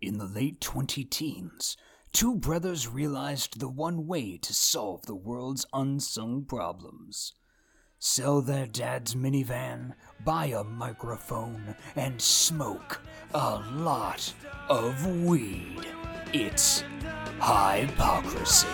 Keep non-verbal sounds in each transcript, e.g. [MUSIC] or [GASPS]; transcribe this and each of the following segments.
In the late 20 teens, two brothers realized the one way to solve the world's unsung problems sell their dad's minivan, buy a microphone, and smoke a lot of weed. It's hypocrisy.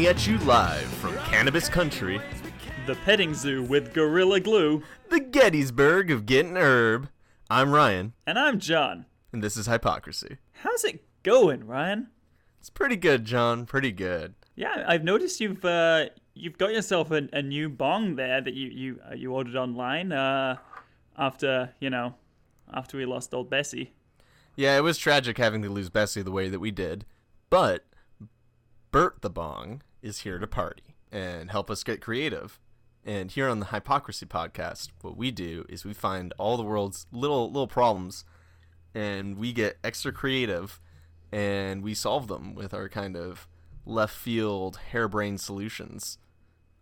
Coming at you live from Cannabis Country, The petting zoo with Gorilla Glue. the Gettysburg of Getting Herb. I'm Ryan, And I'm John. and this is Hypocrisy. How's it going, Ryan? It's pretty good, John. Pretty good. Yeah, I've noticed you've uh, you've got yourself a, a new bong there that you you uh, you ordered online uh, after you know after we lost old Bessie. Yeah, it was tragic having to lose Bessie the way that we did, but Bert the Bong is here to party and help us get creative. And here on the Hypocrisy podcast, what we do is we find all the world's little little problems and we get extra creative and we solve them with our kind of left field harebrained solutions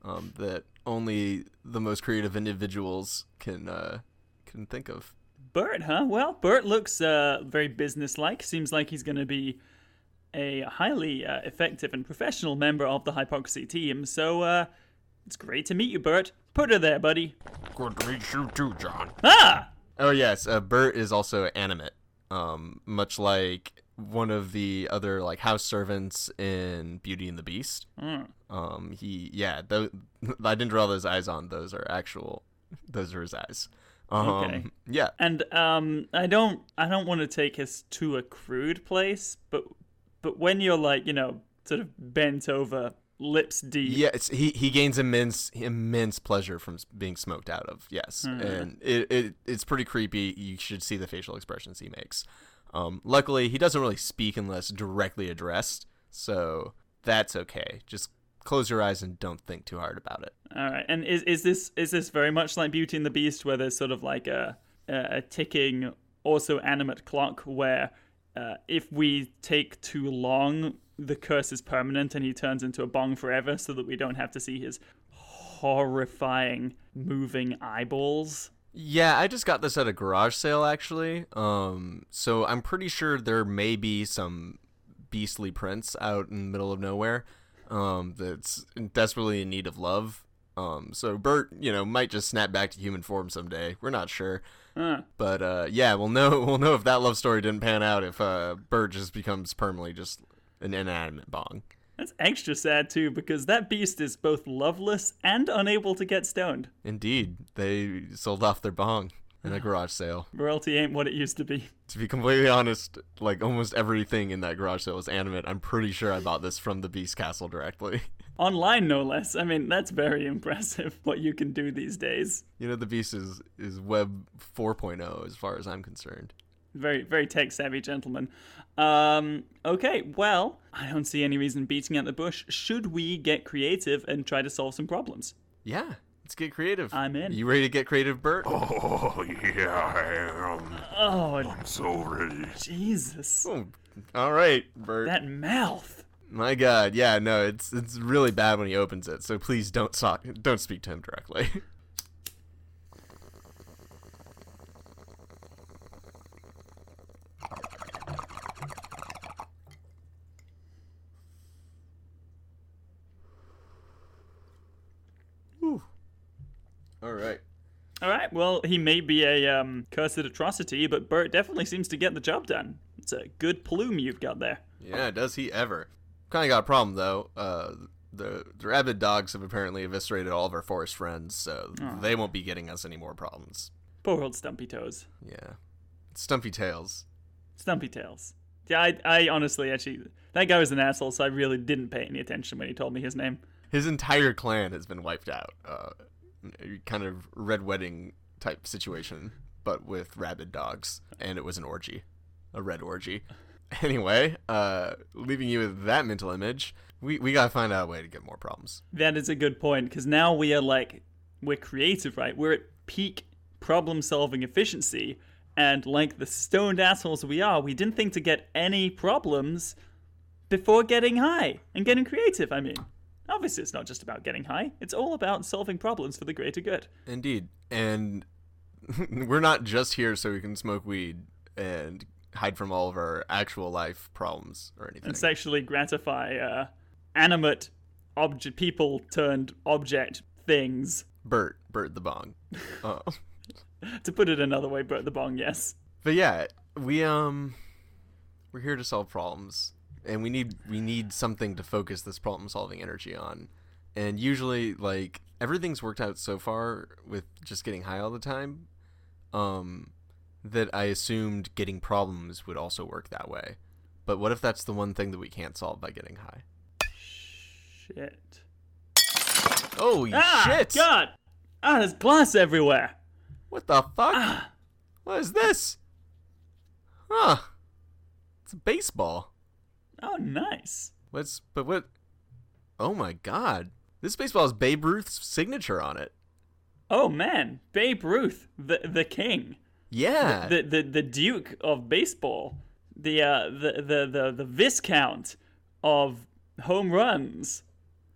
um, that only the most creative individuals can uh, can think of. Bert, huh? Well, Bert looks uh, very businesslike. Seems like he's going to be a highly uh, effective and professional member of the Hypocrisy team. So uh, it's great to meet you, Bert. Put her there, buddy. Good to meet you too, John. Ah! Oh yes, uh, Bert is also animate, um, much like one of the other like house servants in Beauty and the Beast. Um, he yeah, tho- [LAUGHS] I didn't draw those eyes on. Those are actual. Those are his eyes. Um, Okay. Yeah. And um, I don't, I don't want to take us to a crude place, but, but when you're like, you know, sort of bent over, lips deep. Yeah, he he gains immense immense pleasure from being smoked out of. Yes, and it, it it's pretty creepy. You should see the facial expressions he makes. Um, luckily, he doesn't really speak unless directly addressed, so that's okay. Just close your eyes and don't think too hard about it. All right. And is is this is this very much like Beauty and the Beast, where there's sort of like a, a ticking, also animate clock, where uh, if we take too long, the curse is permanent, and he turns into a bong forever, so that we don't have to see his horrifying moving eyeballs. Yeah, I just got this at a garage sale actually. Um, so I'm pretty sure there may be some beastly prince out in the middle of nowhere. Um, that's desperately in need of love. Um, so Bert, you know, might just snap back to human form someday. We're not sure. But uh, yeah, we'll know. [LAUGHS] We'll know if that love story didn't pan out. If uh, Bert just becomes permanently just an inanimate bong. That's extra sad too, because that beast is both loveless and unable to get stoned. Indeed, they sold off their bong in a [SIGHS] garage sale. Royalty ain't what it used to be. To be completely honest, like almost everything in that garage sale was animate. I'm pretty sure I bought this from the Beast Castle directly. [LAUGHS] Online, no less. I mean, that's very impressive [LAUGHS] what you can do these days. you know, the Beast is is Web 4.0 as far as I'm concerned. Very, very tech savvy gentleman. Um, okay, well, I don't see any reason beating at the bush. Should we get creative and try to solve some problems? Yeah, let's get creative. I'm in. You ready to get creative, Bert? Oh, yeah, I am. Oh, I'm so ready. Jesus. Oh, all right, Bert. That mouth. My God, yeah, no, it's it's really bad when he opens it. So please don't talk, don't speak to him directly. [LAUGHS] Whew. All right. All right, well, he may be a um, cursed atrocity, but Bert definitely seems to get the job done. It's a good plume you've got there. Yeah, does he ever? Kind of got a problem though. Uh, the the rabid dogs have apparently eviscerated all of our forest friends, so they won't be getting us any more problems. Poor old Stumpy Toes. Yeah, Stumpy Tails. Stumpy Tails. Yeah, I, I honestly, actually, that guy was an asshole, so I really didn't pay any attention when he told me his name. His entire clan has been wiped out. Uh, kind of red wedding type situation. but with rabid dogs, and it was an orgy, a red orgy. [LAUGHS] Anyway, uh, leaving you with that mental image, we, we gotta find out a way to get more problems. That is a good point because now we are like we're creative, right? We're at peak problem solving efficiency, and like the stoned assholes we are, we didn't think to get any problems before getting high and getting creative. I mean, obviously, it's not just about getting high; it's all about solving problems for the greater good. Indeed, and [LAUGHS] we're not just here so we can smoke weed and hide from all of our actual life problems or anything. and sexually gratify uh, animate object people turned object things. Bert, Bert the bong. Uh, [LAUGHS] To put it another way, Bert the Bong, yes. but yeah, we um, we're here to solve problems, and we need we need something to focus this problem solving energy on. And usually, like everything's worked out so far with just getting high all the time, um, that I assumed getting problems would also work that way. But what if that's the one thing that we can't solve by getting high? Shit. Oh Ah, shit! God! Ah, there's glass everywhere. What the fuck? Ah. What is this? Huh? It's a baseball. Oh, nice. What's but what? Oh my god! This baseball has Babe Ruth's signature on it. Oh man, Babe Ruth, the the king, Yeah. the the the Duke of baseball, the uh the the the, the Viscount of home runs.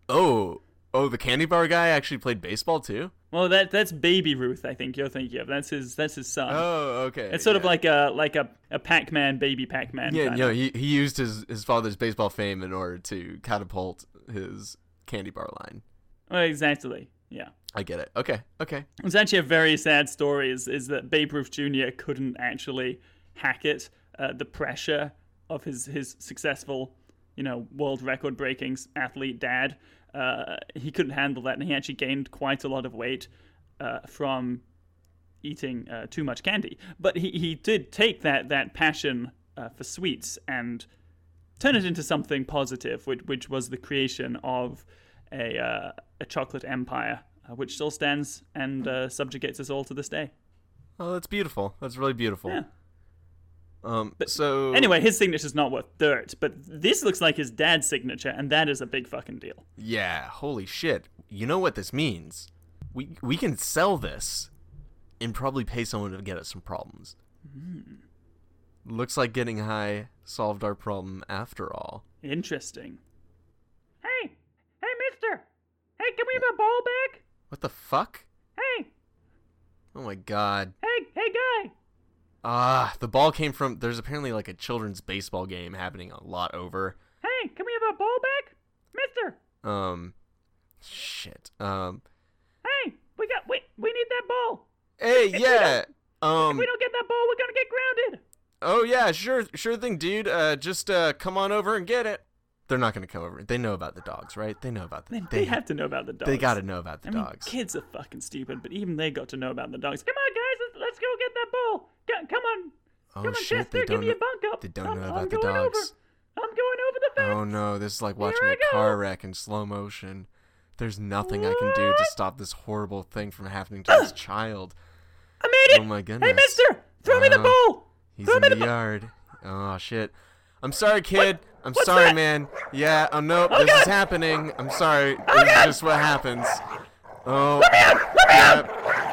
oh, oh, the candy bar guy actually played baseball too. Well, that that's Baby Ruth. I think you're thinking of. That's his. That's his son. Oh, okay. it's sort of like a like a, a Pac-Man, baby Pac-Man. yeah, kinda. no, he he used his his father's baseball fame in order to catapult his candy bar line. Well, exactly. Yeah. I get it. Okay, okay. It's actually a very sad story. Is is that Babe Ruth Jr. couldn't actually hack it. Uh, the pressure of his his successful, you know, world record breaking athlete dad. Uh, he couldn't handle that, and he actually gained quite a lot of weight uh, from eating uh, too much candy. But he, he did take that that passion uh, for sweets and turn it into something positive, which, which was the creation of a uh, a chocolate empire, which still stands and uh, subjugates us all to this day. Oh, that's beautiful. That's really beautiful. Yeah. Um. so Anyway, his signature's not worth dirt, but this looks like his dad's signature, and that is a big fucking deal. Yeah, holy shit. You know what this means? We we can sell this and probably pay someone to get us some problems. Looks like getting high solved our problem after all. Interesting. Hey, hey, Mister. Hey, can we have a ball back? What the fuck? Hey, Oh my god. hey, hey, guy. Ah, the ball came from there's apparently like a children's baseball game happening a lot over. Hey, can we have a ball back, Mister? Um shit. Um Hey, we got we we need that ball. Hey, yeah. Um If we don't get that ball, we're gonna get grounded. Oh yeah, sure, sure thing, dude. Uh, just uh, come on over and get it. They're not gonna come over. They know about the dogs, right? They know about the. They, they have to know about the dogs. They gotta know about the I mean, dogs. kids are fucking stupid, but even they got to know about the dogs. Come on, guys, let's, let's go get that ball. Come on, oh come on, shit, Chester, give me a bunk up. they don't I'm, know I'm the going dogs. Over. I'm going over the fence. Oh no, this is like watching a car wreck in slow motion. There's nothing I can do to stop this horrible thing from happening to this [GASPS] child. I made it. Oh my Hey, goodness. Mister, throw me the ball. He's throw in me the the ball. yard. Oh shit. I'm sorry, kid. I'm What's sorry, that? man. Yeah. Oh no, this is happening. I'm sorry. this is just what happens. Oh. yeah.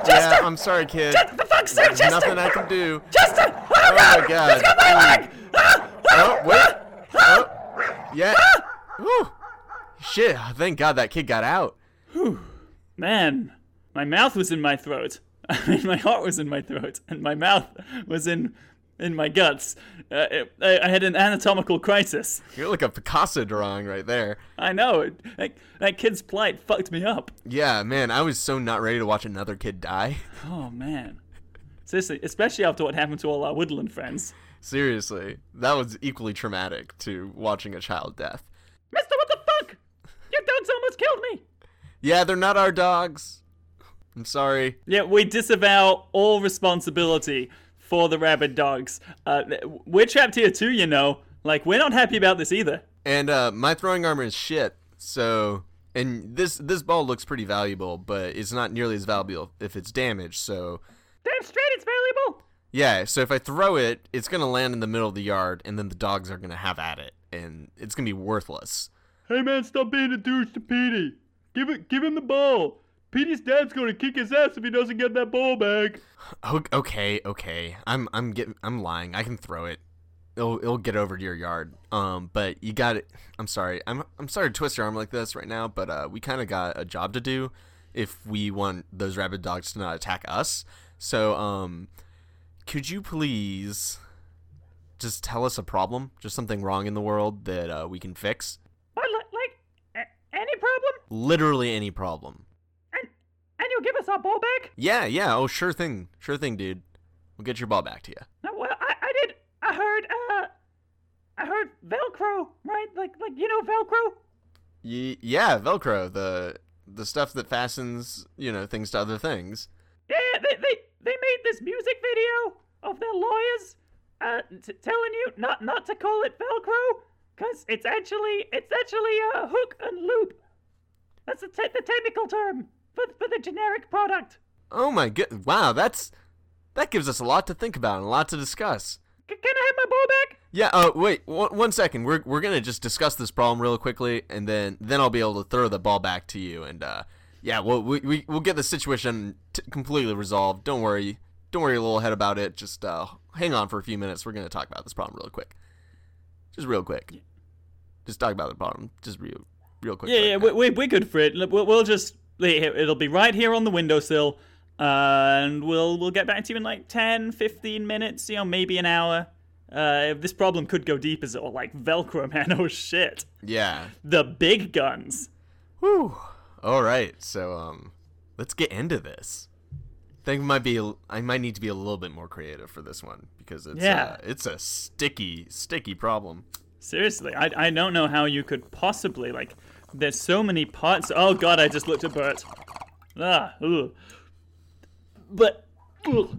Yeah. I'm sorry, kid. For fuck's sake, Chester. nothing I can do. Chester. Oh, Oh my god. Mm. Oh wait. Oh. Yeah. Whew. Shit. Thank God that kid got out. Man, my mouth was in my throat. [LAUGHS] I mean, my heart was in my throat, and my mouth was in in my guts. Uh, it, I, I had an anatomical crisis. You're like a Picasso drawing right there. I know. It, that, that kid's plight fucked me up. Yeah, man. I was so not ready to watch another kid die. [LAUGHS] Oh man. Seriously, especially after what happened to all our woodland friends. Seriously, that was equally traumatic to watching a child death. Mister, what the fuck? Your dogs almost killed me. Yeah, they're not our dogs. I'm sorry. Yeah, we disavow all responsibility for the rabid dogs. Uh, we're trapped here too, you know. Like, we're not happy about this either. And uh, my throwing armor is shit. So, and this this ball looks pretty valuable, but it's not nearly as valuable if it's damaged. So, Damn straight, it's valuable. Yeah, so if I throw it, it's gonna land in the middle of the yard, and then the dogs are gonna have at it, and it's gonna be worthless. Hey man, stop being a douche to Petey. Give it, give him the ball. Petey's dad's gonna kick his ass if he doesn't get that ball back. Okay, okay, I'm I'm getting I'm lying. I can throw it. It'll it'll get over to your yard. Um, but you got it. I'm sorry. I'm I'm sorry to twist your arm like this right now, but uh, we kind of got a job to do if we want those rabid dogs to not attack us. So um, could you please just tell us a problem, just something wrong in the world that uh, we can fix? What, like, like a- any problem? Literally any problem. And and you'll give us our ball back? Yeah, yeah. Oh, sure thing, sure thing, dude. We'll get your ball back to you. No, well, I, I did. I heard, uh, I heard Velcro, right? Like, like you know Velcro. Y- yeah, Velcro, the the stuff that fastens, you know, things to other things. Yeah, they they they made this music video of their lawyers, uh, t- telling you not not to call it Velcro, cause it's actually it's actually a hook and loop. That's the te- the technical term for for the generic product. Oh my good! Wow, that's that gives us a lot to think about and a lot to discuss. C- can I have my ball back? Yeah. Oh, wait. One, one second. We're we're gonna just discuss this problem real quickly, and then then I'll be able to throw the ball back to you. And uh, yeah, we'll we, we we'll get the situation t- completely resolved. Don't worry. Don't worry a little head about it. Just uh, hang on for a few minutes. We're gonna talk about this problem real quick. Just real quick. Just talk about the problem. Just real real quick. Yeah, right yeah, now. we, we, we're good for it. We'll, we'll just it'll be right here on the windowsill, uh, and we'll we'll get back to you in like 10, 15 minutes. You know, maybe an hour. Uh, this problem could go deep as all like Velcro, [LAUGHS] man. Oh shit, yeah. the big guns. Whew. All right, so um, let's get into this. think might be I might need to be a little bit more creative for this one because it's Yeah. uh, it's a sticky sticky problem. Seriously, I I don't know how you could possibly like. There's so many parts. Oh god, I just looked at Bert. Ah, ugh. But, ugh.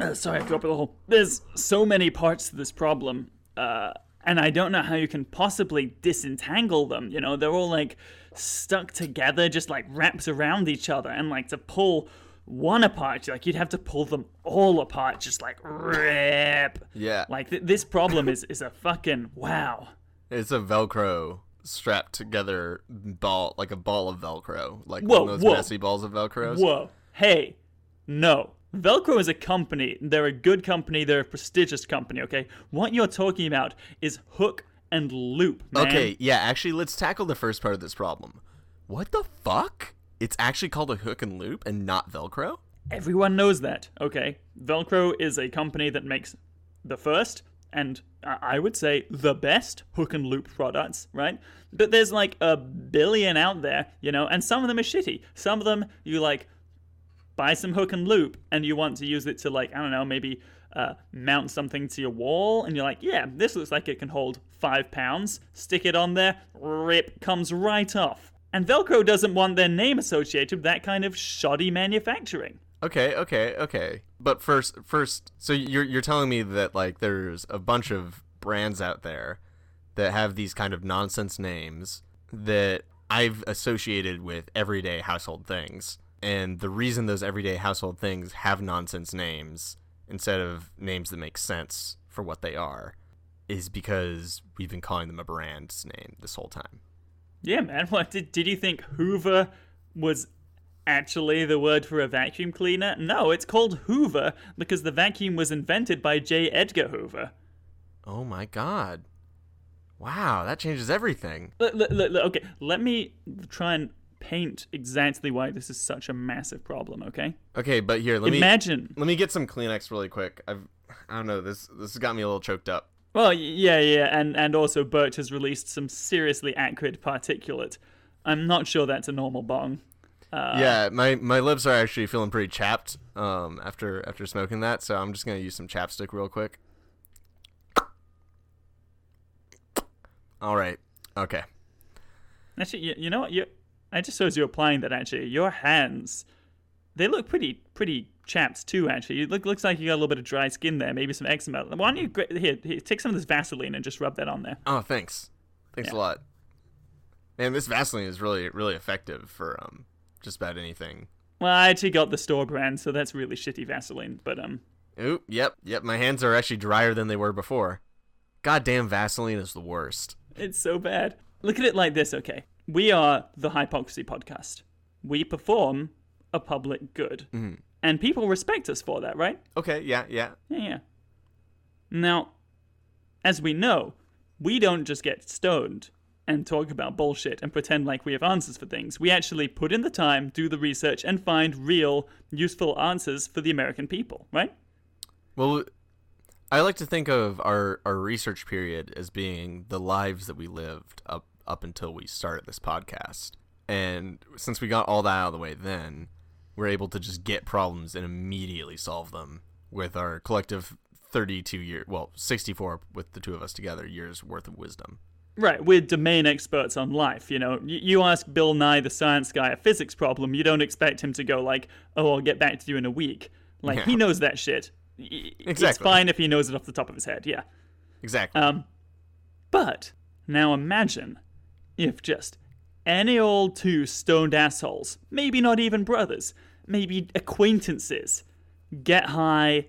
Uh, sorry, I dropped it all. There's so many parts to this problem, uh, and I don't know how you can possibly disentangle them. You know, they're all like stuck together, just like wrapped around each other, and like to pull one apart, like you'd have to pull them all apart, just like rip. Yeah, Like th- this problem is is a fucking wow. it's a Velcro strapped together ball like a ball of Velcro, like Whoa, one of those whoa. messy balls of Velcro. Whoa. Hey, no. Velcro is a company. They're a good company. They're a prestigious company, okay? What you're talking about is hook and loop, man. Okay, yeah, actually, let's tackle the first part of this problem. What the fuck? It's actually called a hook and loop and not Velcro? Everyone knows that, okay? Velcro is a company that makes the first and I would say the best hook and loop products, right? But there's like a billion out there, you know, and some of them are shitty. Some of them you like buy some hook and loop and you want to use it to like I don't know maybe uh, mount something to your wall and you're like yeah this looks like it can hold five pounds stick it on there rip comes right off and Velcro doesn't want their name associated with that kind of shoddy manufacturing. Okay, okay, okay. But first, first, so you're you're telling me that like there's a bunch of brands out there that have these kind of nonsense names that I've associated with everyday household things, and the reason those everyday household things have nonsense names instead of names that make sense for what they are is because we've been calling them a brand's name this whole time. Yeah, man. [LAUGHS] What did did you think Hoover was actually the word for a vacuum cleaner? No, it's called Hoover because the vacuum was invented by J. Edgar Hoover. Oh my god. Wow, that changes everything. Look, look, look, okay, let me try and paint exactly why this is such a massive problem. Okay, Okay, but here, let me imagine. Let me get some Kleenex really quick. I've I don't know this this has got me a little choked up. Well, yeah, yeah, and and also Birch has released some seriously acrid particulate. I'm not sure that's a normal bong. Uh, yeah, my my lips are actually feeling pretty chapped um after after smoking that, so I'm just gonna use some chapstick real quick. All right. Okay. Actually, you, you know what? You, I just saw as you're applying that. Actually, your hands, they look pretty pretty chapped too. Actually, it look, looks like you got a little bit of dry skin there, maybe some eczema. Why don't you here, here take some of this Vaseline and just rub that on there? Oh, thanks. Thanks Yeah. a lot. Man, this Vaseline is really really effective for um just about anything. Well, I actually got the store brand, so that's really shitty Vaseline. But um, Oop, yep, yep. My hands are actually drier than they were before. Goddamn Vaseline is the worst. it's so bad. Look at it like this, okay? We are the Hypocrisy Podcast. We perform a public good, and people respect us for that, right? Okay, yeah, yeah. Yeah, yeah. Now, as we know, we don't just get stoned and talk about bullshit and pretend like we have answers for things. We actually put in the time, do the research, and find real, useful answers for the American people, right? Well, I like to think of our, our research period as being the lives that we lived up up until we started this podcast. And since we got all that out of the way then, we're able to just get problems and immediately solve them with our collective 32 year, well, 64 with the two of us together years worth of wisdom. Right, we're domain experts on life. You know, Y- you ask Bill Nye, the science guy, a physics problem, you don't expect him to go like, "Oh, I'll get back to you in a week." Like he knows that shit. Y- y- It's fine if he knows it off the top of his head. Yeah. Exactly. Um, but now imagine if just any old two stoned assholes, maybe not even brothers, maybe acquaintances, get high,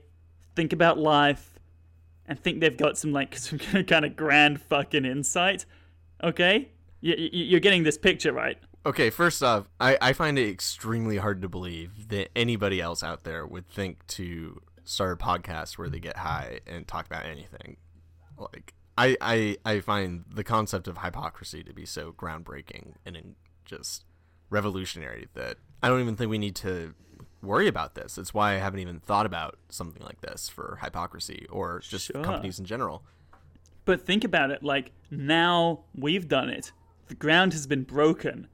think about life, and think they've got some like [LAUGHS] some kind of grand fucking insight. Okay, y- y- you're getting this picture right. Okay, first off, I, I find it extremely hard to believe that anybody else out there would think to start a podcast where they get high and talk about anything. Like, I, I, I find the concept of hypocrisy to be so groundbreaking and just revolutionary that I don't even think we need to worry about this. It's why I haven't even thought about something like this for hypocrisy or just Sure. companies in general. But think about it like now we've done it. The ground has been broken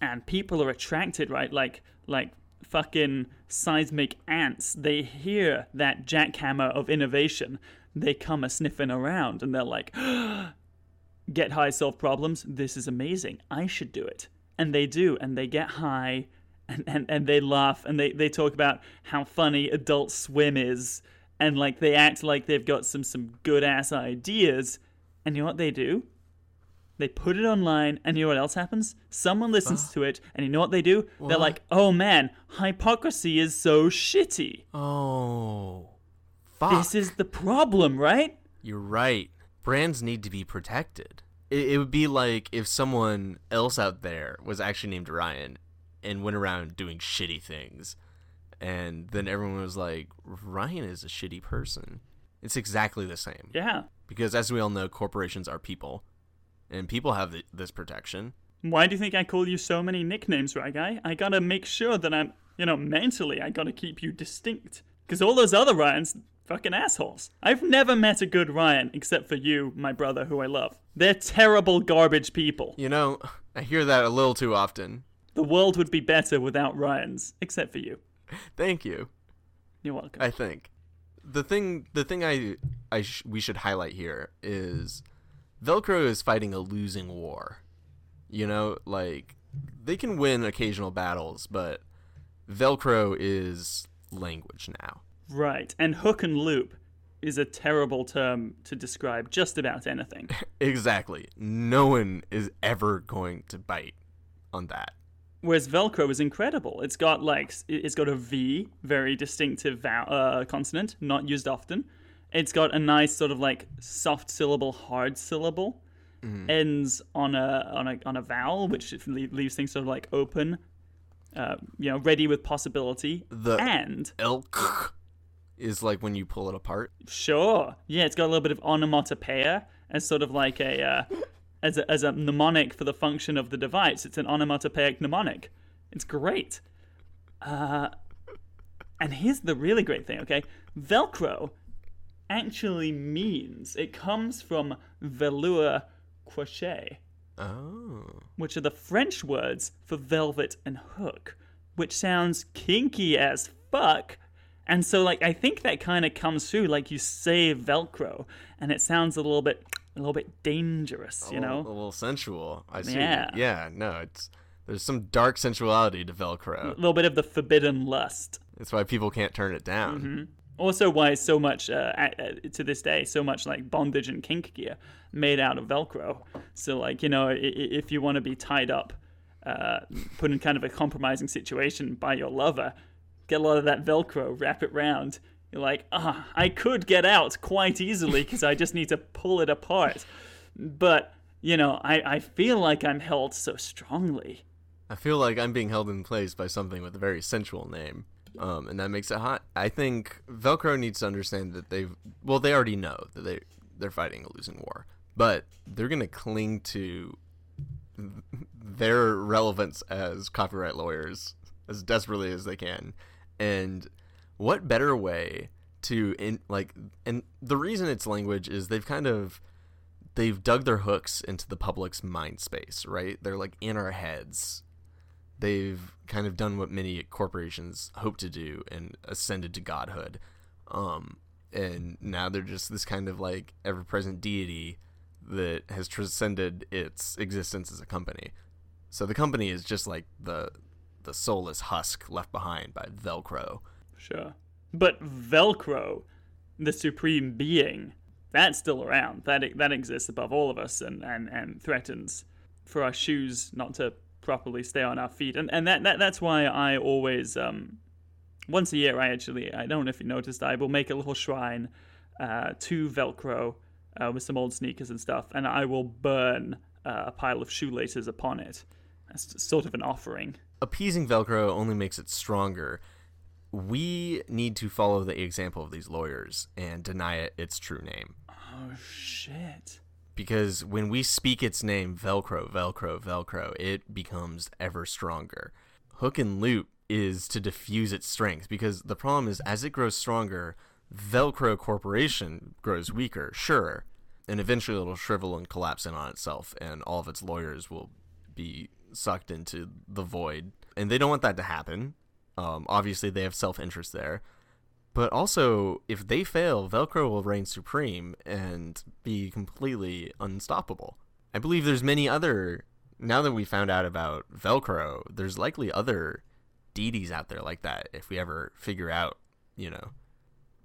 and people are attracted, right? Like like fucking seismic ants. They hear that jackhammer of innovation. They come a sniffing around and they're like, [GASPS] get high, solve problems. This is amazing. I should do it. And they do, and they get high and, and, and they laugh and they, they talk about how funny Adult Swim is and like they act like they've got some some good ass ideas. And you know what they do? They put it online, and you know what else happens? Someone listens to it, and you know what they do? They're like, "Oh man, hypocrisy is so shitty. Oh, fuck. This is the problem, right?" You're right. Brands need to be protected. It, it would be like if someone else out there was actually named Ryan and went around doing shitty things. And then everyone was like, Ryan is a shitty person. It's exactly the same. Yeah. Because as we all know, corporations are people. And people have th- this protection. Why do you think I call you so many nicknames, right, guy? I gotta make sure that I'm, you know, mentally, I gotta keep you distinct. Because all those other Ryans, fucking assholes. I've never met a good Ryan except for you, my brother, who I love. They're terrible garbage people. You know, I hear that a little too often. The world would be better without Ryans, except for you. Thank you. You're welcome. I think the thing the thing I I sh- we should highlight here is Velcro is fighting a losing war. You know, like they can win occasional battles, but Velcro is language now. Right. And hook and loop is a terrible term to describe just about anything. [LAUGHS] Exactly. No one is ever going to bite on that. Whereas Velcro is incredible. It's got like it's got a V, very distinctive vowel, uh, consonant, not used often. It's got a nice sort of like soft syllable, hard syllable. Ends on a on a on a vowel, which leaves things sort of like open, uh, you know, ready with possibility. The- and Elk is like when you pull it apart. Sure. Yeah, it's got a little bit of onomatopoeia as sort of like a uh, as a as a mnemonic for the function of the device. It's an onomatopoeic mnemonic. It's great. Uh, and here's the really great thing. Okay, Velcro actually means it comes from velour crochet, Oh. which are the French words for velvet and hook, which sounds kinky as fuck. And so, like, I think that kind of comes through. Like, you say Velcro, and it sounds a little bit, a little bit dangerous, you a know? little, a little sensual. I see. Yeah. Yeah, no, it's there's some dark sensuality to Velcro. A little bit of the forbidden lust. That's why people can't turn it down. Mm-hmm. Also, why so much uh, to this day, so much like bondage and kink gear made out of Velcro. So, like, you know, if you want to be tied up uh, put in kind of a compromising situation by your lover, get a lot of that Velcro, wrap it round. You're like, ah, I could get out quite easily because I just need to pull it apart. But, you know, I, I feel like I'm held so strongly. I feel like I'm being held in place by something with a very sensual name. Um, and that makes it hot. I think Velcro needs to understand that they've well, they already know that they they're fighting a losing war, but they're gonna cling to their relevance as copyright lawyers as desperately as they can. And what better way to in like and the reason it's language is they've kind of they've dug their hooks into the public's mind space, right? They're like in our heads. They've kind of done what many corporations hope to do and ascended to godhood. Um, and now they're just this kind of like ever present deity that has transcended its existence as a company. So the company is just like the the soulless husk left behind by Velcro. Sure. But Velcro, the supreme being, that's still around. That that exists above all of us and, and, and threatens for our shoes not to properly stay on our feet. And and that, that that's why I always um once a year I actually I don't know if you noticed I will make a little shrine uh, to Velcro uh, with some old sneakers and stuff, and I will burn uh, a pile of shoelaces upon it. That's sort of an offering. Appeasing Velcro only makes it stronger. We need to follow the example of these lawyers and deny it its true name. Oh shit. because when we speak its name, Velcro, Velcro, Velcro, it becomes ever stronger. Hook and loop is to diffuse its strength because the problem is as it grows stronger, Velcro Corporation grows weaker, sure, and eventually it'll shrivel and collapse in on itself, and all of its lawyers will be sucked into the void. And they don't want that to happen. Um, obviously, they have self interest there. But also, if they fail, Velcro will reign supreme and be completely unstoppable. I believe there's many other. Now that we found out about Velcro, there's likely other deities out there like that. If we ever figure out, you know,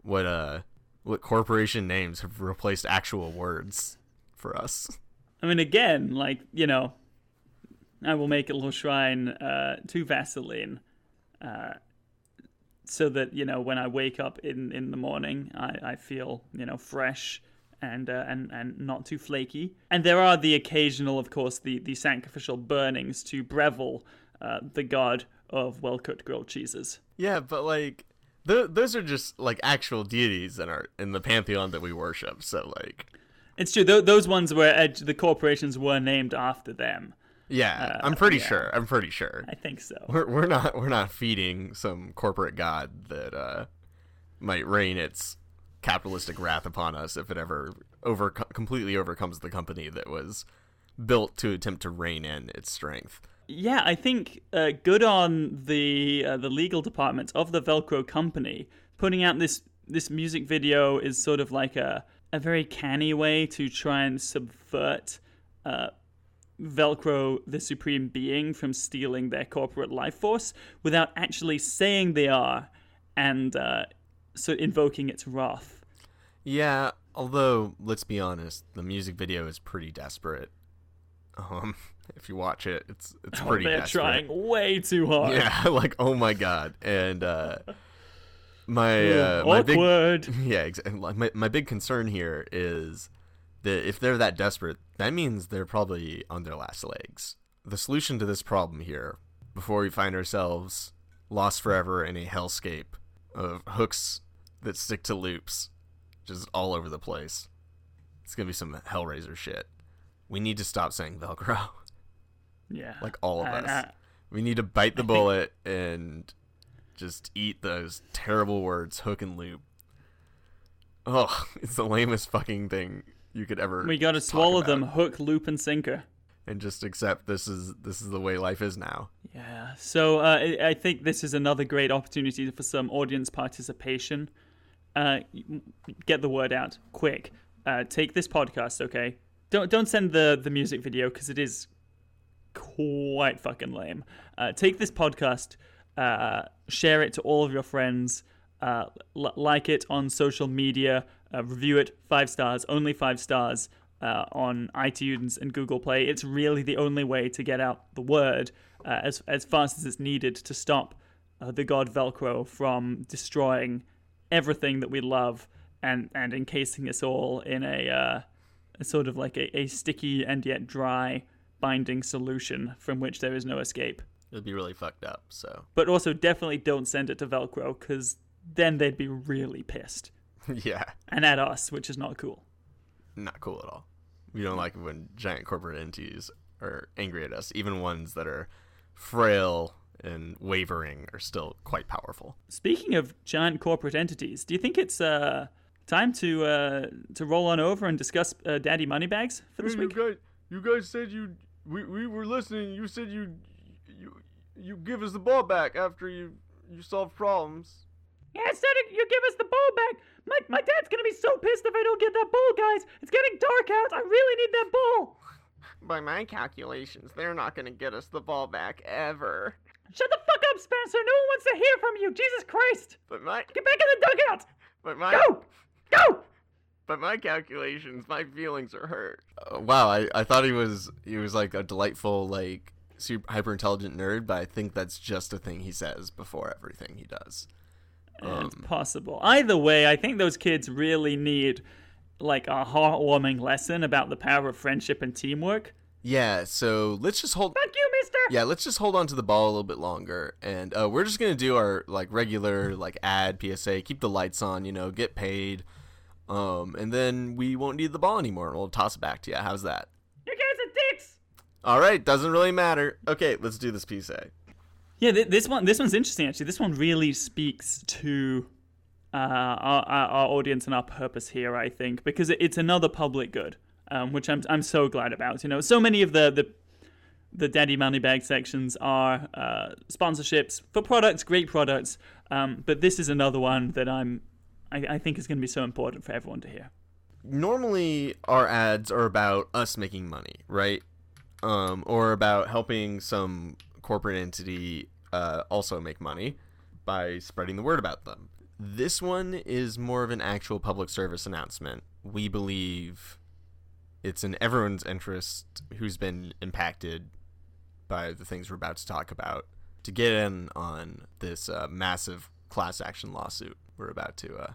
what uh, what corporation names have replaced actual words for us. I mean, again, like you know, I will make a little shrine uh, to Vaseline, uh, so that you know when I wake up in, in the morning, I, I feel you know fresh and uh, and and not too flaky. And there are the occasional, of course, the the sacrificial burnings to Breville, uh, the god of well cooked grilled cheeses. Yeah, but like, th- those are just like actual deities in our in the pantheon that we worship. So like, It's true; th- those ones where uh, the corporations were named after them. Yeah, Uh, I'm pretty yeah. sure. I'm pretty sure. I think so. We're we're not we're not feeding some corporate god that uh, might rain its capitalistic wrath upon us if it ever over completely overcomes the company that was built to attempt to rein in its strength. Yeah, I think uh, good on the uh, the legal department of the Velcro company putting out this this music video is sort of like a a very canny way to try and subvert uh, Velcro, the supreme being, from stealing their corporate life force without actually saying they are, and uh, so invoking its wrath. Yeah, although let's be honest, the music video is pretty desperate. Um, [LAUGHS] if you watch it, it's it's pretty They're desperate. trying way too hard. Yeah, [LAUGHS] like oh my god, and uh, my uh, my big [LAUGHS] yeah, exactly. My my big concern here is that if they're that desperate, that means they're probably on their last legs. The solution to this problem here, before we find ourselves lost forever in a hellscape of hooks that stick to loops, just all over the place, it's gonna be some Hellraiser shit. We need to stop saying Velcro, [LAUGHS] Yeah. like all of And, us. uh, We need to bite the bullet and just eat those terrible words, hook and loop. Oh, [LAUGHS] it's the lamest fucking thing you could ever. we gotta talk swallow them hook, loop, and sinker. and just accept this is this is the way life is now. Yeah. So uh, I I think this is another great opportunity for some audience participation. Uh, get the word out quick. Uh, take this podcast, okay? Don't don't send the the music video because it is quite fucking lame. Uh, take this podcast, uh, share it to all of your friends, uh, l- like it on social media, uh, review it five stars, only five stars uh, on iTunes and Google Play. It's really the only way to get out the word uh, as as fast as it's needed to stop uh, the god Velcro from destroying everything that we love and and encasing us all in a, uh, a sort of like a, a sticky and yet dry binding solution from which there is no escape. It'd be really fucked up. So But also, definitely don't send it to Velcro because then they'd be really pissed [LAUGHS] yeah, and at us, which is not cool. not cool at all. We don't like when giant corporate entities are angry at us. Even ones that are frail and wavering are still quite powerful. Speaking of giant corporate entities, do you think it's uh, time to uh, to roll on over and discuss uh, Daddy Moneybags for this week? You guys, you guys said you we, we were listening. You said you you you give us the ball back after you you solve problems. Yeah, instead of you give us the ball back. My, my dad's gonna be so pissed if I don't get that ball, guys. It's getting dark out. I really need that ball. By my calculations, they're not going to get us the ball back ever. Shut the fuck up, Spencer. No one wants to hear from you. Jesus Christ. But my Get back in the dugout. but my Go. Go. But my calculations, my feelings are hurt. Uh, wow, I, I thought he was he was like a delightful like super hyper intelligent nerd, but I think that's just a thing he says before everything he does. It's possible. Either way, I think those kids really need like a heartwarming lesson about the power of friendship and teamwork. Yeah, so let's just hold Fuck you, mister. Yeah, let's just hold on to the ball a little bit longer, and uh, we're just gonna do our like regular like ad PSA, keep the lights on, you know, get paid, um, and then we won't need the ball anymore, we'll toss it back to you. How's that? You guys are dicks. All right, doesn't really matter. Okay, let's do this PSA. Yeah, th- this one this one's interesting actually. This one really speaks to uh, our, our audience and our purpose here, I think, because it's another public good, um, which I'm I'm so glad about. You know, so many of the the the Daddy Moneybag sections are uh, sponsorships for products, great products, um, but this is another one that I'm I, I think is going to be so important for everyone to hear. normally our ads are about us making money, right? Um, or about helping some corporate entity uh, also make money by spreading the word about them. This one is more of an actual public service announcement. We believe it's in everyone's interest who's been impacted by the things we're about to talk about to get in on this uh, massive class action lawsuit we're about to uh,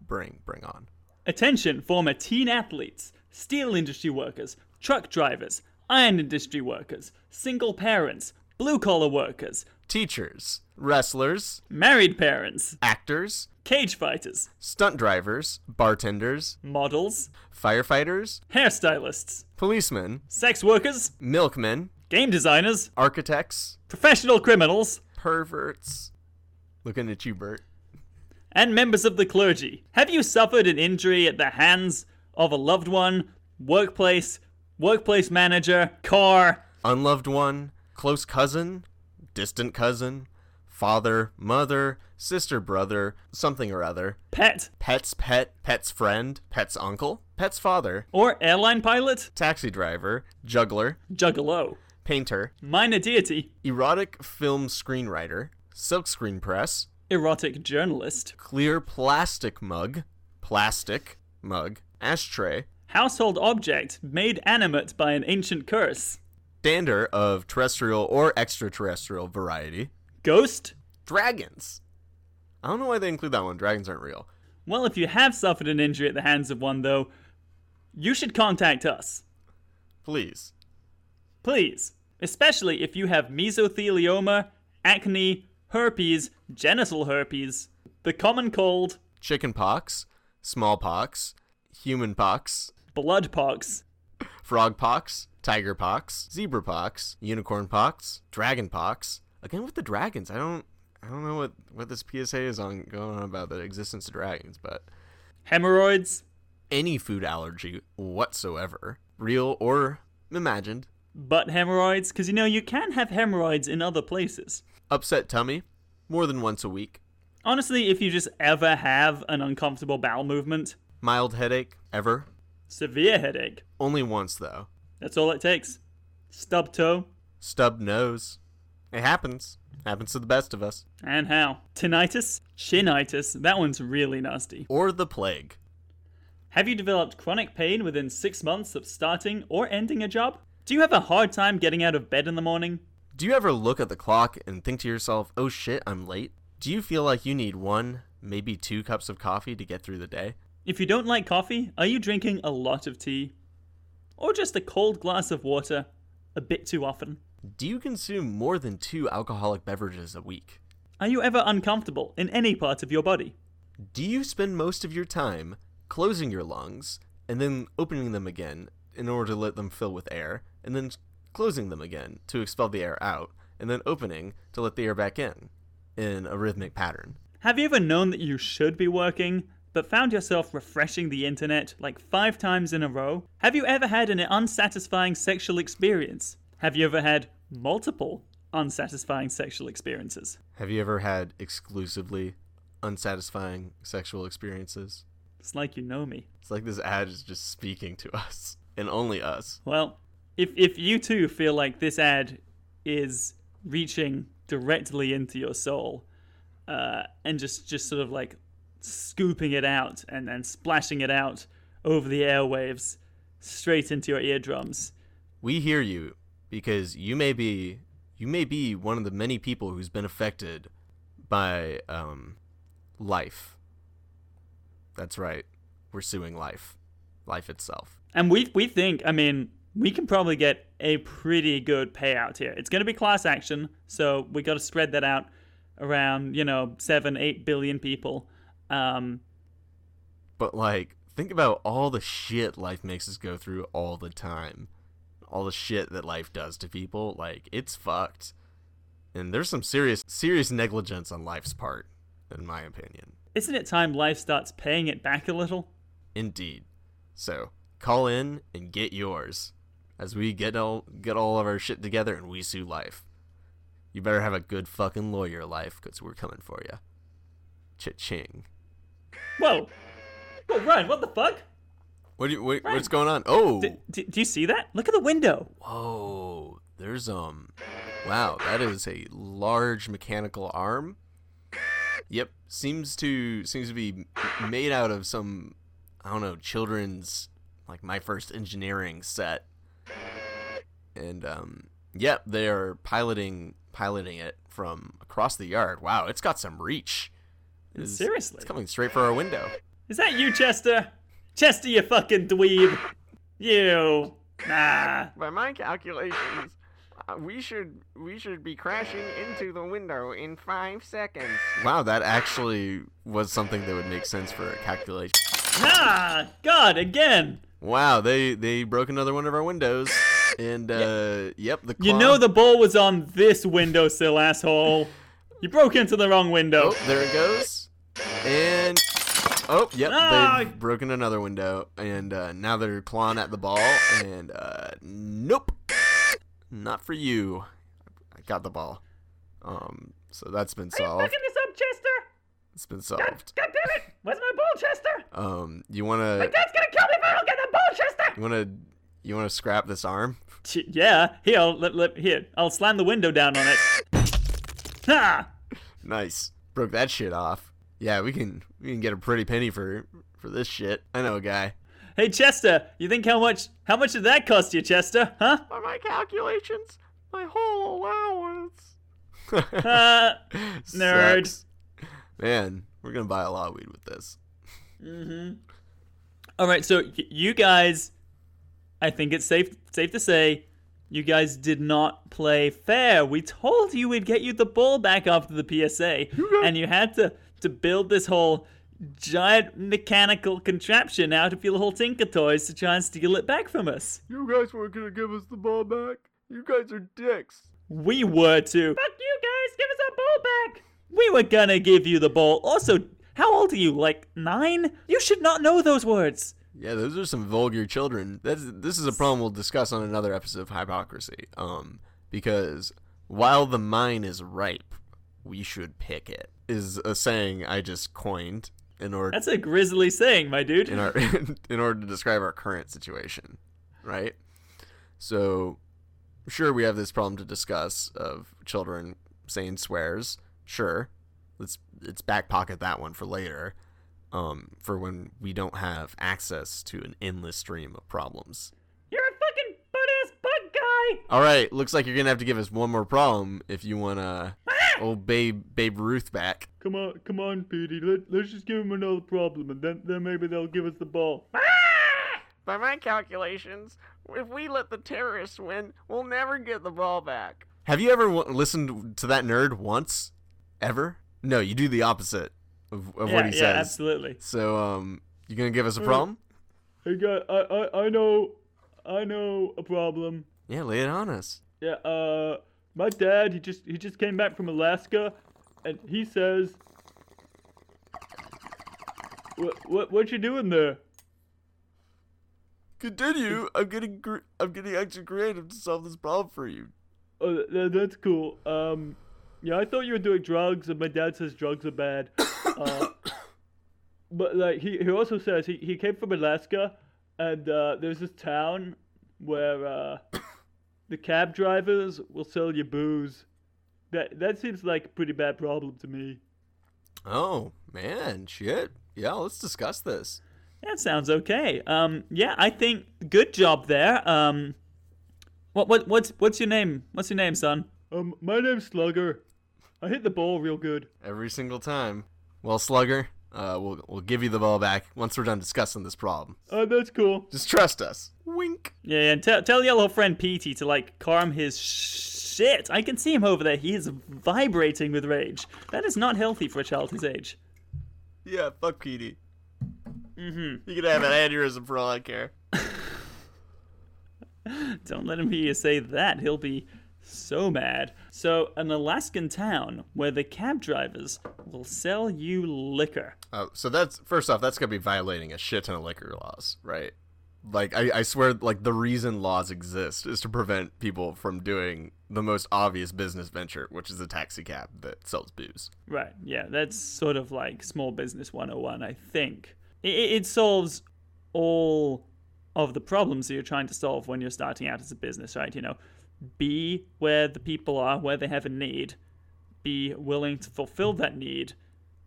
bring bring on. Attention, former teen athletes, steel industry workers, truck drivers, iron industry workers, single parents, blue collar workers, Teachers, wrestlers, married parents, actors, cage fighters, stunt drivers, bartenders, models, firefighters, hairstylists, policemen, sex workers, milkmen, game designers, architects, professional criminals, perverts. Looking at you, Bert. and members of the clergy. Have you suffered an injury at the hands of a loved one, workplace, workplace manager, car, Unloved one, close cousin, distant cousin, father, mother, sister, brother, something or other, pet, pet's pet, pet's friend, pet's uncle, pet's father, or airline pilot? taxi driver, juggler, Juggalo. painter, Minor deity. erotic film screenwriter, silkscreen press, Erotic journalist. clear plastic mug, plastic mug, ashtray, Household object made animate by an ancient curse. Dander of terrestrial or extraterrestrial variety, Ghost? dragons. I don't know why they include that one. Dragons aren't real. Well, if you have suffered an injury at the hands of one, though, you should contact us. Please. Please. Especially if you have mesothelioma, acne, herpes, genital herpes, the common cold, Chicken pox, smallpox, human pox, blood pox, frog pox, tiger pox, zebra pox, unicorn pox, dragon pox. Again with the dragons. I don't I don't know what what this PSA is on going on about the existence of dragons, but hemorrhoids, any food allergy whatsoever, real or imagined, But hemorrhoids, because you know you can have hemorrhoids in other places. upset tummy, more than once a week, Honestly, if you just ever have an uncomfortable bowel movement, mild headache, ever, severe headache, only once though, that's all it takes. Stub toe, stub nose. It happens. Happens to the best of us. and how? Tinnitus, chinitis, that one's really nasty. Or the plague. Have you developed chronic pain within six months of starting or ending a job? Do you have a hard time getting out of bed in the morning? Do you ever look at the clock and think to yourself, oh shit, I'm late? Do you feel like you need one, maybe two cups of coffee to get through the day? If you don't like coffee, are you drinking a lot of tea? Or just a cold glass of water a bit too often? Do you consume more than two alcoholic beverages a week? Are you ever uncomfortable in any part of your body? Do you spend most of your time closing your lungs and then opening them again in order to let them fill with air, and then closing them again to expel the air out, and then opening to let the air back in in a rhythmic pattern? Have you ever known that you should be working, but found yourself refreshing the internet like five times in a row? Have you ever had an unsatisfying sexual experience? Have you ever had multiple unsatisfying sexual experiences? Have you ever had exclusively unsatisfying sexual experiences? It's like you know me. It's like this ad is just speaking to us and only us. Well, if if you too feel like this ad is reaching directly into your soul, uh, and just just sort of like scooping it out and then splashing it out over the airwaves straight into your eardrums, We hear you because you may be you may be one of the many people who's been affected by um life. That's right. We're suing life. Life itself. and we we think, I mean, we can probably get a pretty good payout here. It's going to be class action, so we got to spread that out around, you know, seven, eight billion people. Um, But like think about all the shit life makes us go through all the time. All the shit that life does to people, like it's fucked. And there's some serious serious negligence on life's part in my opinion. isn't it time life starts paying it back a little? Indeed. So call in and get yours as we get all get all of our shit together and we sue life. You better have a good fucking lawyer, life, because we're coming for you. Cha-ching. Whoa! Whoa, Ryan, what the fuck? What do you, what, what's going on? Oh, do you see that? Look at the window. whoa! There's um, wow, that is a large mechanical arm. Yep, seems to seems to be made out of some I don't know children's like my first engineering set, and um, yep, they are piloting piloting it from across the yard. Wow, it's got some reach. It is- Seriously? it's coming straight for our window. Is that you, Chester? Chester, you fucking dweeb. You. Nah. By my calculations, uh, we should we should be crashing into the window in five seconds. Wow, that actually was something that would make sense for a calculation. Ah, God, again. Wow, they they broke another one of our windows, and uh, yep, the You know the ball was on this windowsill, asshole. You broke into the wrong window. Oh, there it goes, and oh, yep, Ah! they've broken another window, and uh, now they're clawing at the ball, and uh, nope, not for you. I got the ball, um, so that's been solved. this up, Chester? It's been solved. God damn it! Where's my ball, Chester? Um, you wanna My Dad's gonna kill me if I don't get the ball, Chester! you wanna you wanna scrap this arm? Yeah, here, I'll, let, let, here, I'll slam the window down on it. Ha! Nice. Broke that shit off. Yeah, we can we can get a pretty penny for for this shit. I know a guy. Hey, Chester, you think how much, how much did that cost you, Chester? Huh? [LAUGHS] By my calculations, my whole allowance. [LAUGHS] Uh, Nerd. Sucks. Man, we're gonna buy a lot of weed with this. Mhm. All right, so y- you guys, I think it's safe safe to say, you guys did not play fair. We told you we'd get you the ball back after the PSA, and you had to to build this whole giant mechanical contraption out of your little Tinker Toys to try and steal it back from us. You guys weren't gonna give us the ball back. You guys are dicks. We were to. Fuck you guys! Give us our ball back. We were gonna give you the ball. Also, how old are you? Like nine? You should not know those words. Yeah, those are some vulgar children. That's this is a problem we'll discuss on another episode of Hypocrisy. Um, because while the mine is ripe, we should pick it. Is a saying I just coined in order That's a grisly saying, my dude. in our [LAUGHS] in order to describe our current situation, right? So, sure, we have this problem to discuss of children saying swears. Sure, let's let's back pocket that one for later. um, for when we don't have access to an endless stream of problems. You're a fucking butt-ass bug guy! All right, looks like you're gonna have to give us one more problem if you want to old Babe Babe Ruth back. Come on, come on, Petey. Let, let's just give him another problem, and then, then maybe they'll give us the ball. [LAUGHS] By my calculations, if we let the terrorists win, we'll never get the ball back. Have you ever w- listened to that nerd once? Ever? No, you do the opposite of, of yeah, what he yeah, says. absolutely. So, um, you gonna give us a problem? Hey, guy, I, I, I know, I know a problem. Yeah, lay it on us. Yeah, uh, my dad, he just, he just came back from Alaska, and he says, what, what, what you doing there? Continue. I'm getting gr- I'm getting extra creative to solve this problem for you. Oh, th- that's cool. Um, yeah, I thought you were doing drugs, and my dad says drugs are bad. [COUGHS] Uh, but like he, he also says he, he came from Alaska, and uh, there's this town where uh, the cab drivers will sell you booze. That that seems like a pretty bad problem to me. Oh man, shit. Yeah, let's discuss this. That sounds okay. Um, yeah, I think good job there. Um, what what what's what's your name? What's your name, son? Um, my name's Slugger. I hit the ball real good. Every single time. Well, Slugger, uh, we'll we'll give you the ball back once we're done discussing this problem. Oh, that's cool. Just trust us. Wink. Yeah, yeah, and tell tell your little friend Petey to like calm his shit. I can see him over there. He is vibrating with rage. That is not healthy for a child his age. Yeah, fuck Petey. Mm-hmm. You can have an aneurysm for all I care. [LAUGHS] Don't let him hear you say that. He'll be so mad. So, an Alaskan town where the cab drivers will sell you liquor. Oh, so that's first off, that's gonna be violating a shit ton of liquor laws, right? Like I, I swear, like the reason laws exist is to prevent people from doing the most obvious business venture, which is a taxi cab that sells booze. Right, yeah, that's sort of like small business 101, I think. It, it solves all of the problems that you're trying to solve when you're starting out as a business, right? You know, be where the people are, where they have a need, be willing to fulfill that need,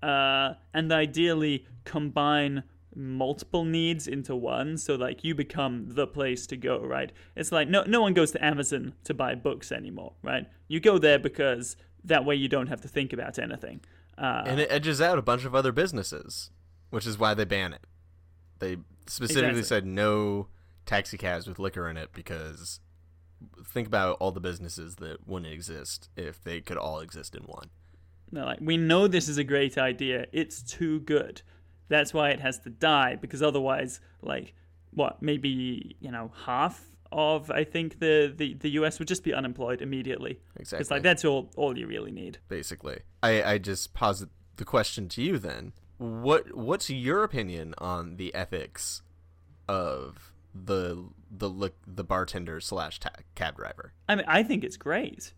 uh, and ideally combine multiple needs into one so like you become the place to go right it's like no no one goes to amazon to buy books anymore right you go there because that way you don't have to think about anything uh, and it edges out a bunch of other businesses, which is why they ban it. They specifically Exactly. said no taxi cabs with liquor in it because think about all the businesses that wouldn't exist if they could all exist in one. They're like, we know this is a great idea. It's too good. That's why it has to die because otherwise, like, what? Maybe you know half of I think the the, the U.S. would just be unemployed immediately. Exactly. It's like that's all all you really need. basically. I, I just posit the question to you then. What what's your opinion on the ethics of the the li- the bartender slash cab driver? I mean, I think it's great.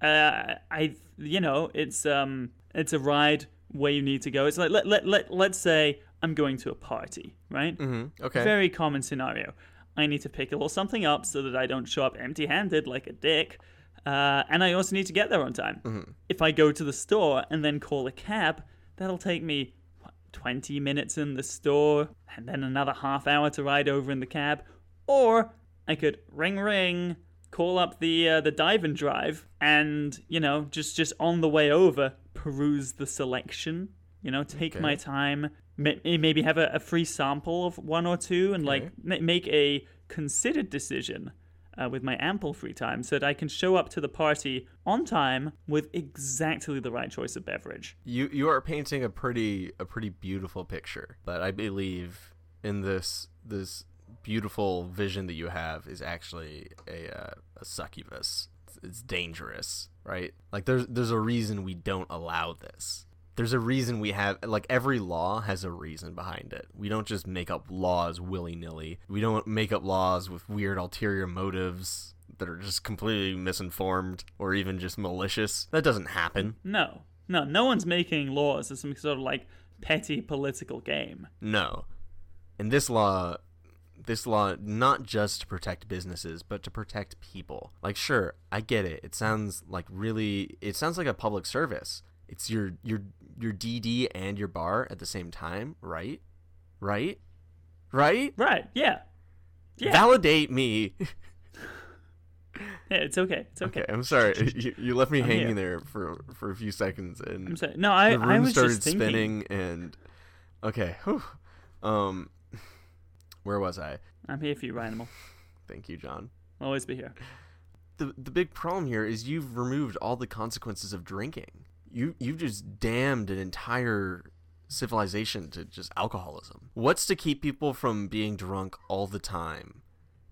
Uh, I you know it's um it's a ride where you need to go. It's like let let let let's say I'm going to a party, right? Mm-hmm. Okay. Very common scenario. I need to pick a little something up so that I don't show up empty handed like a dick. Uh, and I also need to get there on time. If I go to the store and then call a cab, that'll take me 20 minutes in the store and then another half hour to ride over in the cab. Or I could ring ring, call up the uh, the dive and drive, and you know just just on the way over peruse the selection. You know, take my time. May- Maybe have a, a free sample of one or two, and like ma- make a considered decision uh, with my ample free time, so that I can show up to the party on time with exactly the right choice of beverage. You you are painting a pretty a pretty beautiful picture, but I believe in this this beautiful vision that you have is actually a uh, a succubus. It's, it's dangerous, right? Like there's there's a reason we don't allow this. There's a reason we have like every law has a reason behind it. We don't just make up laws willy-nilly. We don't make up laws with weird ulterior motives that are just completely misinformed or even just malicious. That doesn't happen. No, no, no one's making laws as some sort of like petty political game. No. And this law this law not just to protect businesses, but to protect people. Like sure, I get it. It sounds like really it sounds like a public service. It's your your your DD and your bar at the same time, right? Right? Right? Right? Yeah. Yeah. Validate me. [LAUGHS] yeah. It's okay. It's okay. Okay, I'm sorry. [LAUGHS] You, you left me I'm hanging here. there for for a few seconds, and I'm sorry. No, I the room I was started just spinning, and okay, whew. um, where was I? I'm here for you, Rhinimal. Thank you, John. I'll always be here. the the big problem here is you've removed all the consequences of drinking. You you've just damned an entire civilization to just alcoholism. What's to keep people from being drunk all the time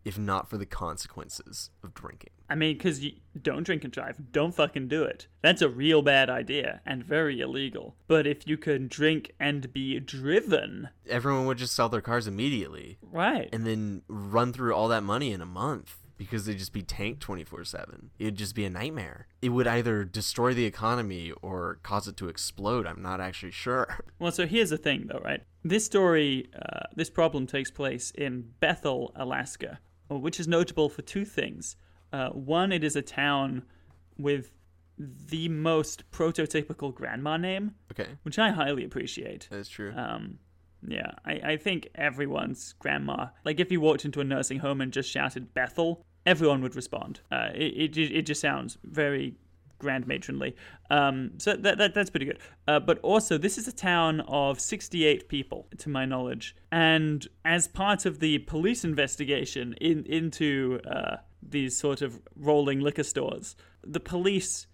if not for the consequences of drinking? I mean, because you don't drink and drive. Don't fucking do it. That's a real bad idea and very illegal. But if you can drink and be driven, Everyone would just sell their cars immediately right? and then run through all that money in a month because they'd just be tanked 24/7. It'd just be a nightmare. It would either destroy the economy or cause it to explode. I'm not actually sure. [LAUGHS] Well, so here's the thing, though, right? This story, uh, this problem takes place in Bethel, Alaska, which is notable for two things. Uh, one, it is a town with the most prototypical grandma name, Okay. which I highly appreciate. That's true. Um, yeah, I, I think everyone's grandma. Like, if you walked into a nursing home and just shouted Bethel, everyone would respond. Uh, it, it, it just sounds very grand matronly. Um, so that, that that's pretty good. Uh, but also, this is a town of 68 people, to my knowledge. And as part of the police investigation in, into uh, these sort of rolling liquor stores, the police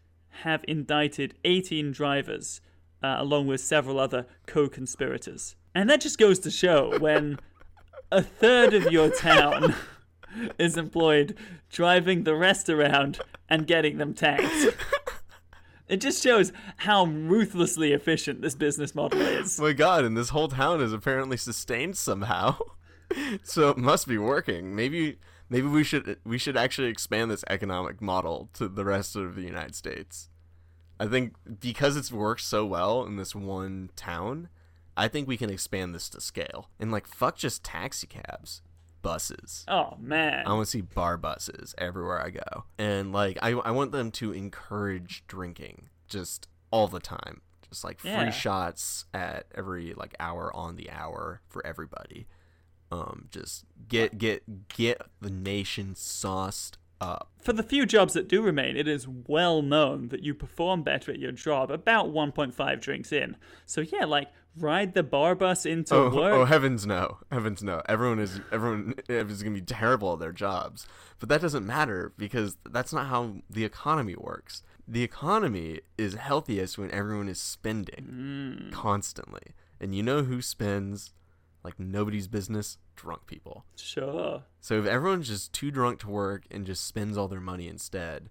have indicted 18 drivers uh, along with several other co conspirators. And that just goes to show when a third of your town [LAUGHS] is employed driving the rest around and getting them tanked. It just shows how ruthlessly efficient this business model is. my god, and this whole town is apparently sustained somehow. [LAUGHS] so it must be working. Maybe maybe we should we should actually expand this economic model to the rest of the United States. I think because it's worked so well in this one town, I think we can expand this to scale. And like fuck just taxi cabs, buses. Oh man. I want to see bar buses everywhere I go. And like I I want them to encourage drinking just all the time. Just like free shots at every like hour on the hour for everybody. Um just get get get the nation sauced up. For the few jobs that do remain, it is well known that you perform better at your job about 1.5 drinks in. So yeah, like ride the bar bus into Oh, oh work. oh heavens no. Heavens no. Everyone is everyone is going to be terrible at their jobs. But that doesn't matter because that's not how the economy works. The economy is healthiest when everyone is spending hmm. constantly. And you know who spends like nobody's business? Drunk people. Sure. So if everyone's just too drunk to work and just spends all their money instead,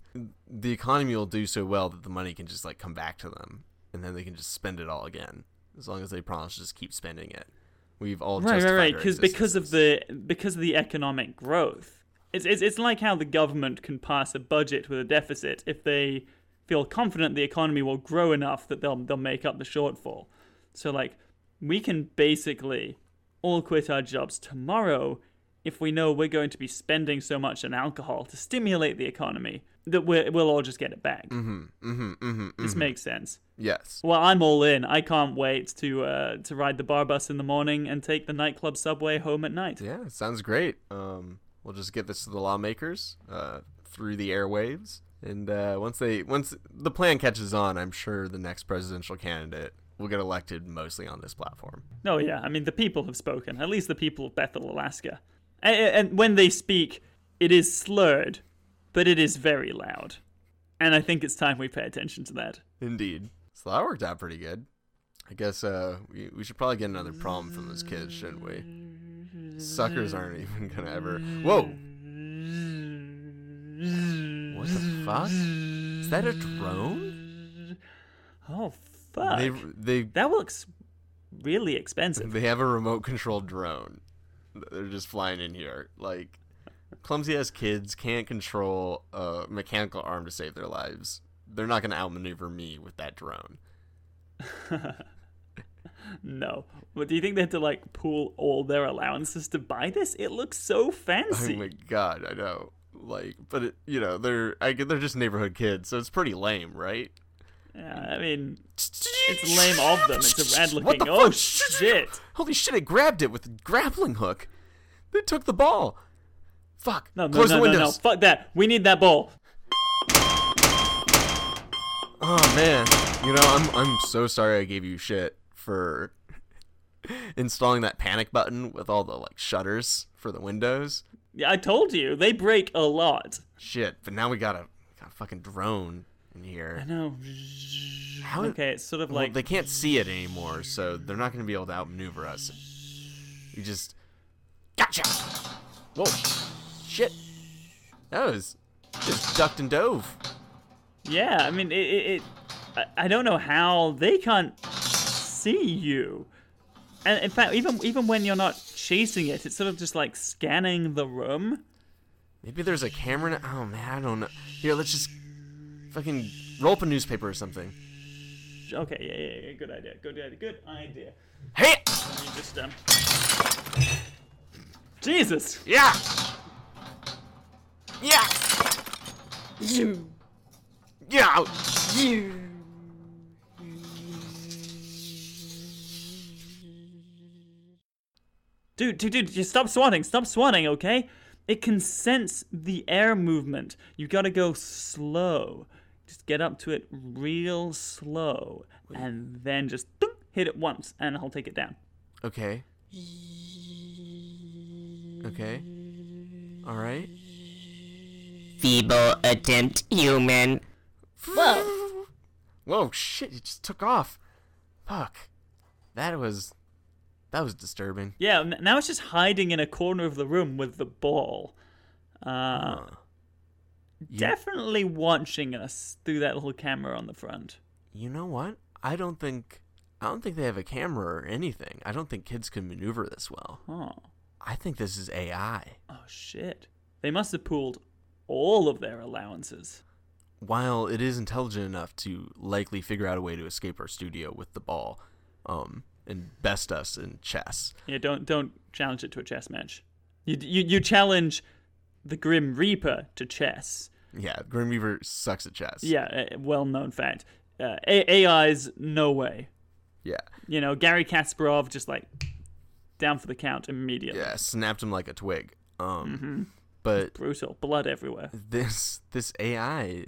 the economy will do so well that the money can just like come back to them and then they can just spend it all again as long as they promise to just keep spending it. We've all right, right, right. Because because of the because of the economic growth, it's, it's it's like how the government can pass a budget with a deficit if they feel confident the economy will grow enough that they'll they'll make up the shortfall. So like we can basically all quit our jobs tomorrow if we know we're going to be spending so much on alcohol to stimulate the economy that we're, we'll all just get it back. Mhm, mhm, mhm, This mhm. makes sense. yes. Well, I'm all in. I can't wait to uh, to ride the bar bus in the morning and take the nightclub subway home at night. Yeah, sounds great. Um, we'll just get this to the lawmakers uh, through the airwaves, and uh, once they once the plan catches on, I'm sure the next presidential candidate will get elected mostly on this platform. Oh yeah, I mean the people have spoken. At least the people of Bethel, Alaska, and, and when they speak, it is slurred, but it is very loud, and I think it's time we pay attention to that. Indeed. So that worked out pretty good. I guess uh, we, we should probably get another problem from those kids, shouldn't we? Suckers aren't even gonna ever. Whoa! What the fuck? Is that a drone? Oh fuck! They they That looks really expensive. they have a remote controlled drone. They're just flying in here. Like clumsy ass kids can't control a mechanical arm to save their lives. They're not gonna outmaneuver me with that drone. [LAUGHS] No, but do you think they had to like pool all their allowances to buy this? It looks so fancy. Oh my god, I know. Like, but it, you know, they're I they're just neighborhood kids, so it's pretty lame, right? Yeah, I mean, it's [LAUGHS] lame of them. It's a rad What looking. the Oh fuck? shit! Holy shit! It grabbed it with a grappling hook. They took the ball. Fuck. No, no, Close no, the no, no! windows. Fuck that! We need that ball. Oh man, you know I'm I'm so sorry I gave you shit for [LAUGHS] installing that panic button with all the like shutters for the windows. Yeah, I told you they break a lot. Shit, but now we got a, got a fucking drone in here. I know. How Okay, it's sort of well, like they can't see it anymore, so they're not going to be able to outmaneuver us. You just gotcha. Whoa, shit. That was just ducked and dove. Yeah, I mean, it. it, it I, don't know how they can't see you. And in fact, even even when you're not chasing it, it's sort of just like scanning the room. Maybe there's a camera. Now. Oh man, I don't know. Here, let's just fucking roll up a newspaper or something. Okay, yeah, yeah, yeah. Good idea. Good idea. Good idea. Hey, just um. Jesus. yeah, yeah, You. yeah. You. Dude, dude, dude, just stop swatting. Stop swatting, okay? It can sense the air movement. You gotta go slow. Just get up to it real slow. And then just hit it once, and I'll take it down. Okay. Okay. All right. Feeble attempt, human. Whoa. Whoa, shit! It just took off. Fuck. That was. That was disturbing. Yeah, now it's just hiding in a corner of the room with the ball. Uh, Huh. definitely watching us through that little camera on the front. You know what? I don't think. I don't think they have a camera or anything. I don't think kids can maneuver this well. Oh, I think this is AI. oh shit. They must have pooled all of their allowances. While it is intelligent enough to likely figure out a way to escape our studio with the ball, um, and best us in chess. Yeah, don't don't challenge it to a chess match. You you, you challenge the Grim Reaper to chess. Yeah, Grim Reaper sucks at chess. Yeah, well known fact. Uh, A- AI's no way. Yeah. You know, Garry Kasparov just like down for the count immediately. Yeah, snapped him like a twig. Um, but Brutal, blood everywhere. this this AI,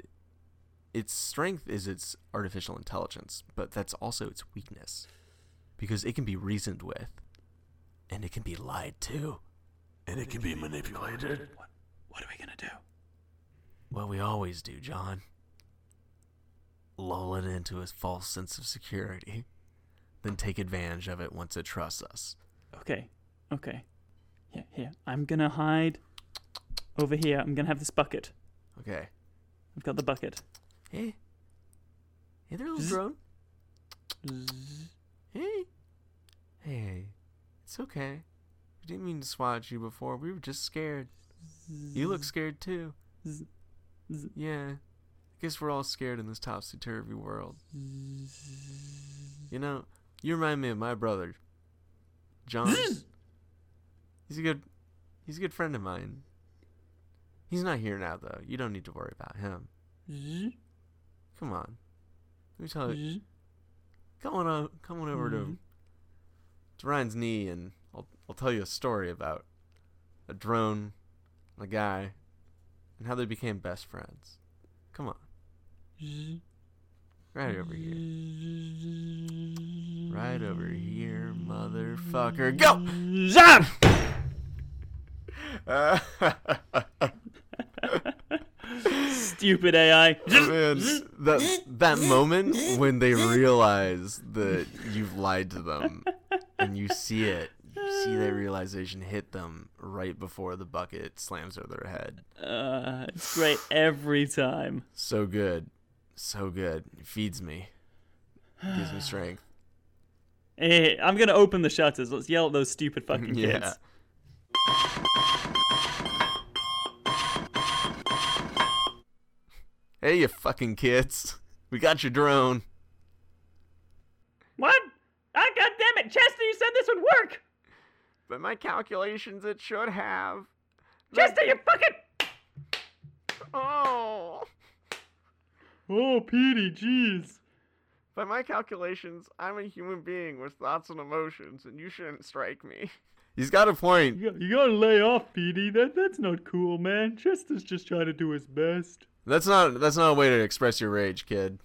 its strength is its artificial intelligence, but that's also its weakness, because it can be reasoned with, and it can be lied to. And it can be manipulated. What what are we gonna do? What we always do, John. Lull it into a false sense of security, then take advantage of it once it trusts us. Okay, okay. Yeah, here. I'm gonna hide over here. I'm gonna have this bucket. Okay. I've got the bucket. Hey. Hey there, little Zzz. drone. Hey. Hey. It's okay. We didn't mean to swat at you before. We were just scared. You look scared too. Zzz. Zzz. Yeah. I guess we're all scared in this topsy turvy world. You know, you remind me of my brother, John. He's a good he's a good friend of mine. He's not here now though. You don't need to worry about him. Come on. Let me tell you. Come on, o- come on over to, to Ryan's knee, and I'll I'll tell you a story about a drone, a guy, and how they became best friends. Come on, right over here, right over here, motherfucker. Go. Zap! [LAUGHS] [LAUGHS] Stupid AI. Man, that that moment when they realize that you've lied to them, and you see it, you see that realization hit them right before the bucket slams over their head. Uh, it's great every time. So good, so good. It feeds me, gives me [SIGHS] strength. Hey, I'm gonna open the shutters. Let's yell at those stupid fucking [LAUGHS] kids. Yeah. Hey, you fucking kids! We got your drone. What? Ah, God damn it, Chester! You said this would work. But my calculations, it should have. Chester, you fucking. Oh. Oh, Petey, jeez. By my calculations, I'm a human being with thoughts and emotions, and you shouldn't strike me. He's got a point. You, got, you gotta lay off, Petey. That that's not cool, man. Chester's just trying to do his best. That's not that's not a way to express your rage, kid.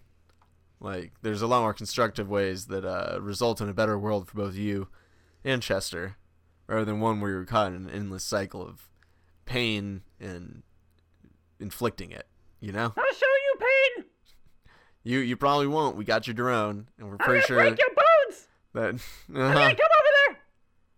Like, there's a lot more constructive ways that uh, result in a better world for both you and Chester, rather than one where you're caught in an endless cycle of pain and inflicting it. You know, I'll show you pain. you you probably won't. We got your drone, and we're pretty I'm pretty sure break your bones. that. I'm Uh-huh. gonna come over there.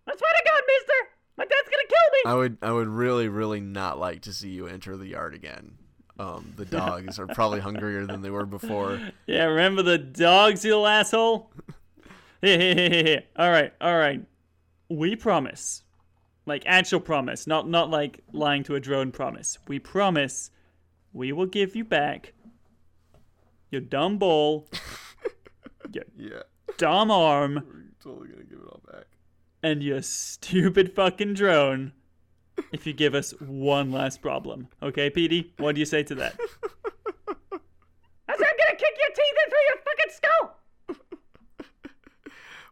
I swear to God, Mister, my dad's gonna kill me. I would I would really really not like to see you enter the yard again. Um, the dogs are probably hungrier than they were before. [LAUGHS] Yeah, remember the dogs, you little asshole? [LAUGHS] All right, all right. We promise, like actual promise, not not like lying to a drone promise. We promise, we will give you back your dumb ball, [LAUGHS] your Yeah, dumb arm, we're totally gonna give it all back. and your stupid fucking drone. If you give us one last problem, okay, Petey? What do you say to that? I said I'm gonna kick your teeth in through your fucking skull.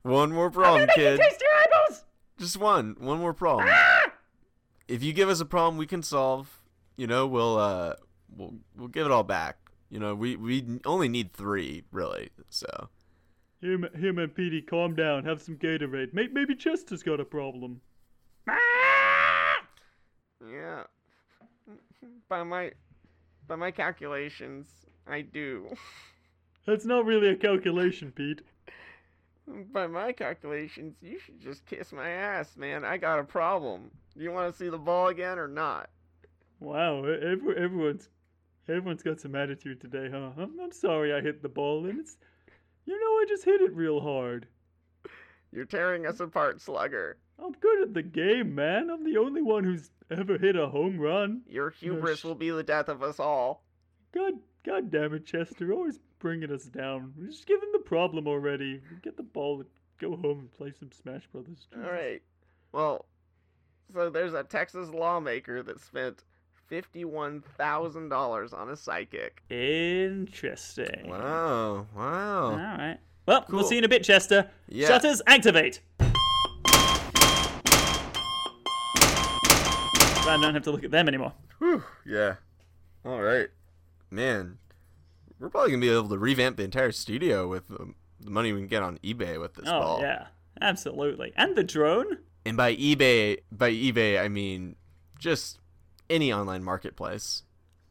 One more problem, Make you kid. taste your eyeballs. Just one. One more problem. If you give us a problem we can solve, you know, we'll uh we'll we'll give it all back. You know, we we only need 3, really. So, Here, ma- here, man, Petey, calm down. Have some Gatorade. Maybe, maybe Chester's got a problem. Yeah. By my by my calculations, I do. That's not really a calculation, Pete. By my calculations, you should just kiss my ass, man. I got a problem. Do You want to see the ball again or not? Wow, every, everyone's everyone's got some attitude today, huh? I'm, I'm sorry I hit the ball, and it's, you know, I just hit it real hard. You're tearing us apart, Slugger. I'm good at the game, man. I'm the only one who's ever hit a home run. Your hubris will be the death of us all. God, God damn it, Chester, You're always bringing us down. We just give him the problem already. Get the ball and go home and play some Smash Brothers. All right. Well, so there's a Texas lawmaker that spent $51,000 on a psychic. Interesting. wow. Wow. All right. Well, we'll see you in a bit, Chester. Yeah. Shutters activate. I don't have to look at them anymore. Whew, yeah. All right. Man, we're probably going to be able to revamp the entire studio with the, money we can get on eBay with this Oh ball. yeah, absolutely. And the drone. And by eBay, by eBay, I mean just any online marketplace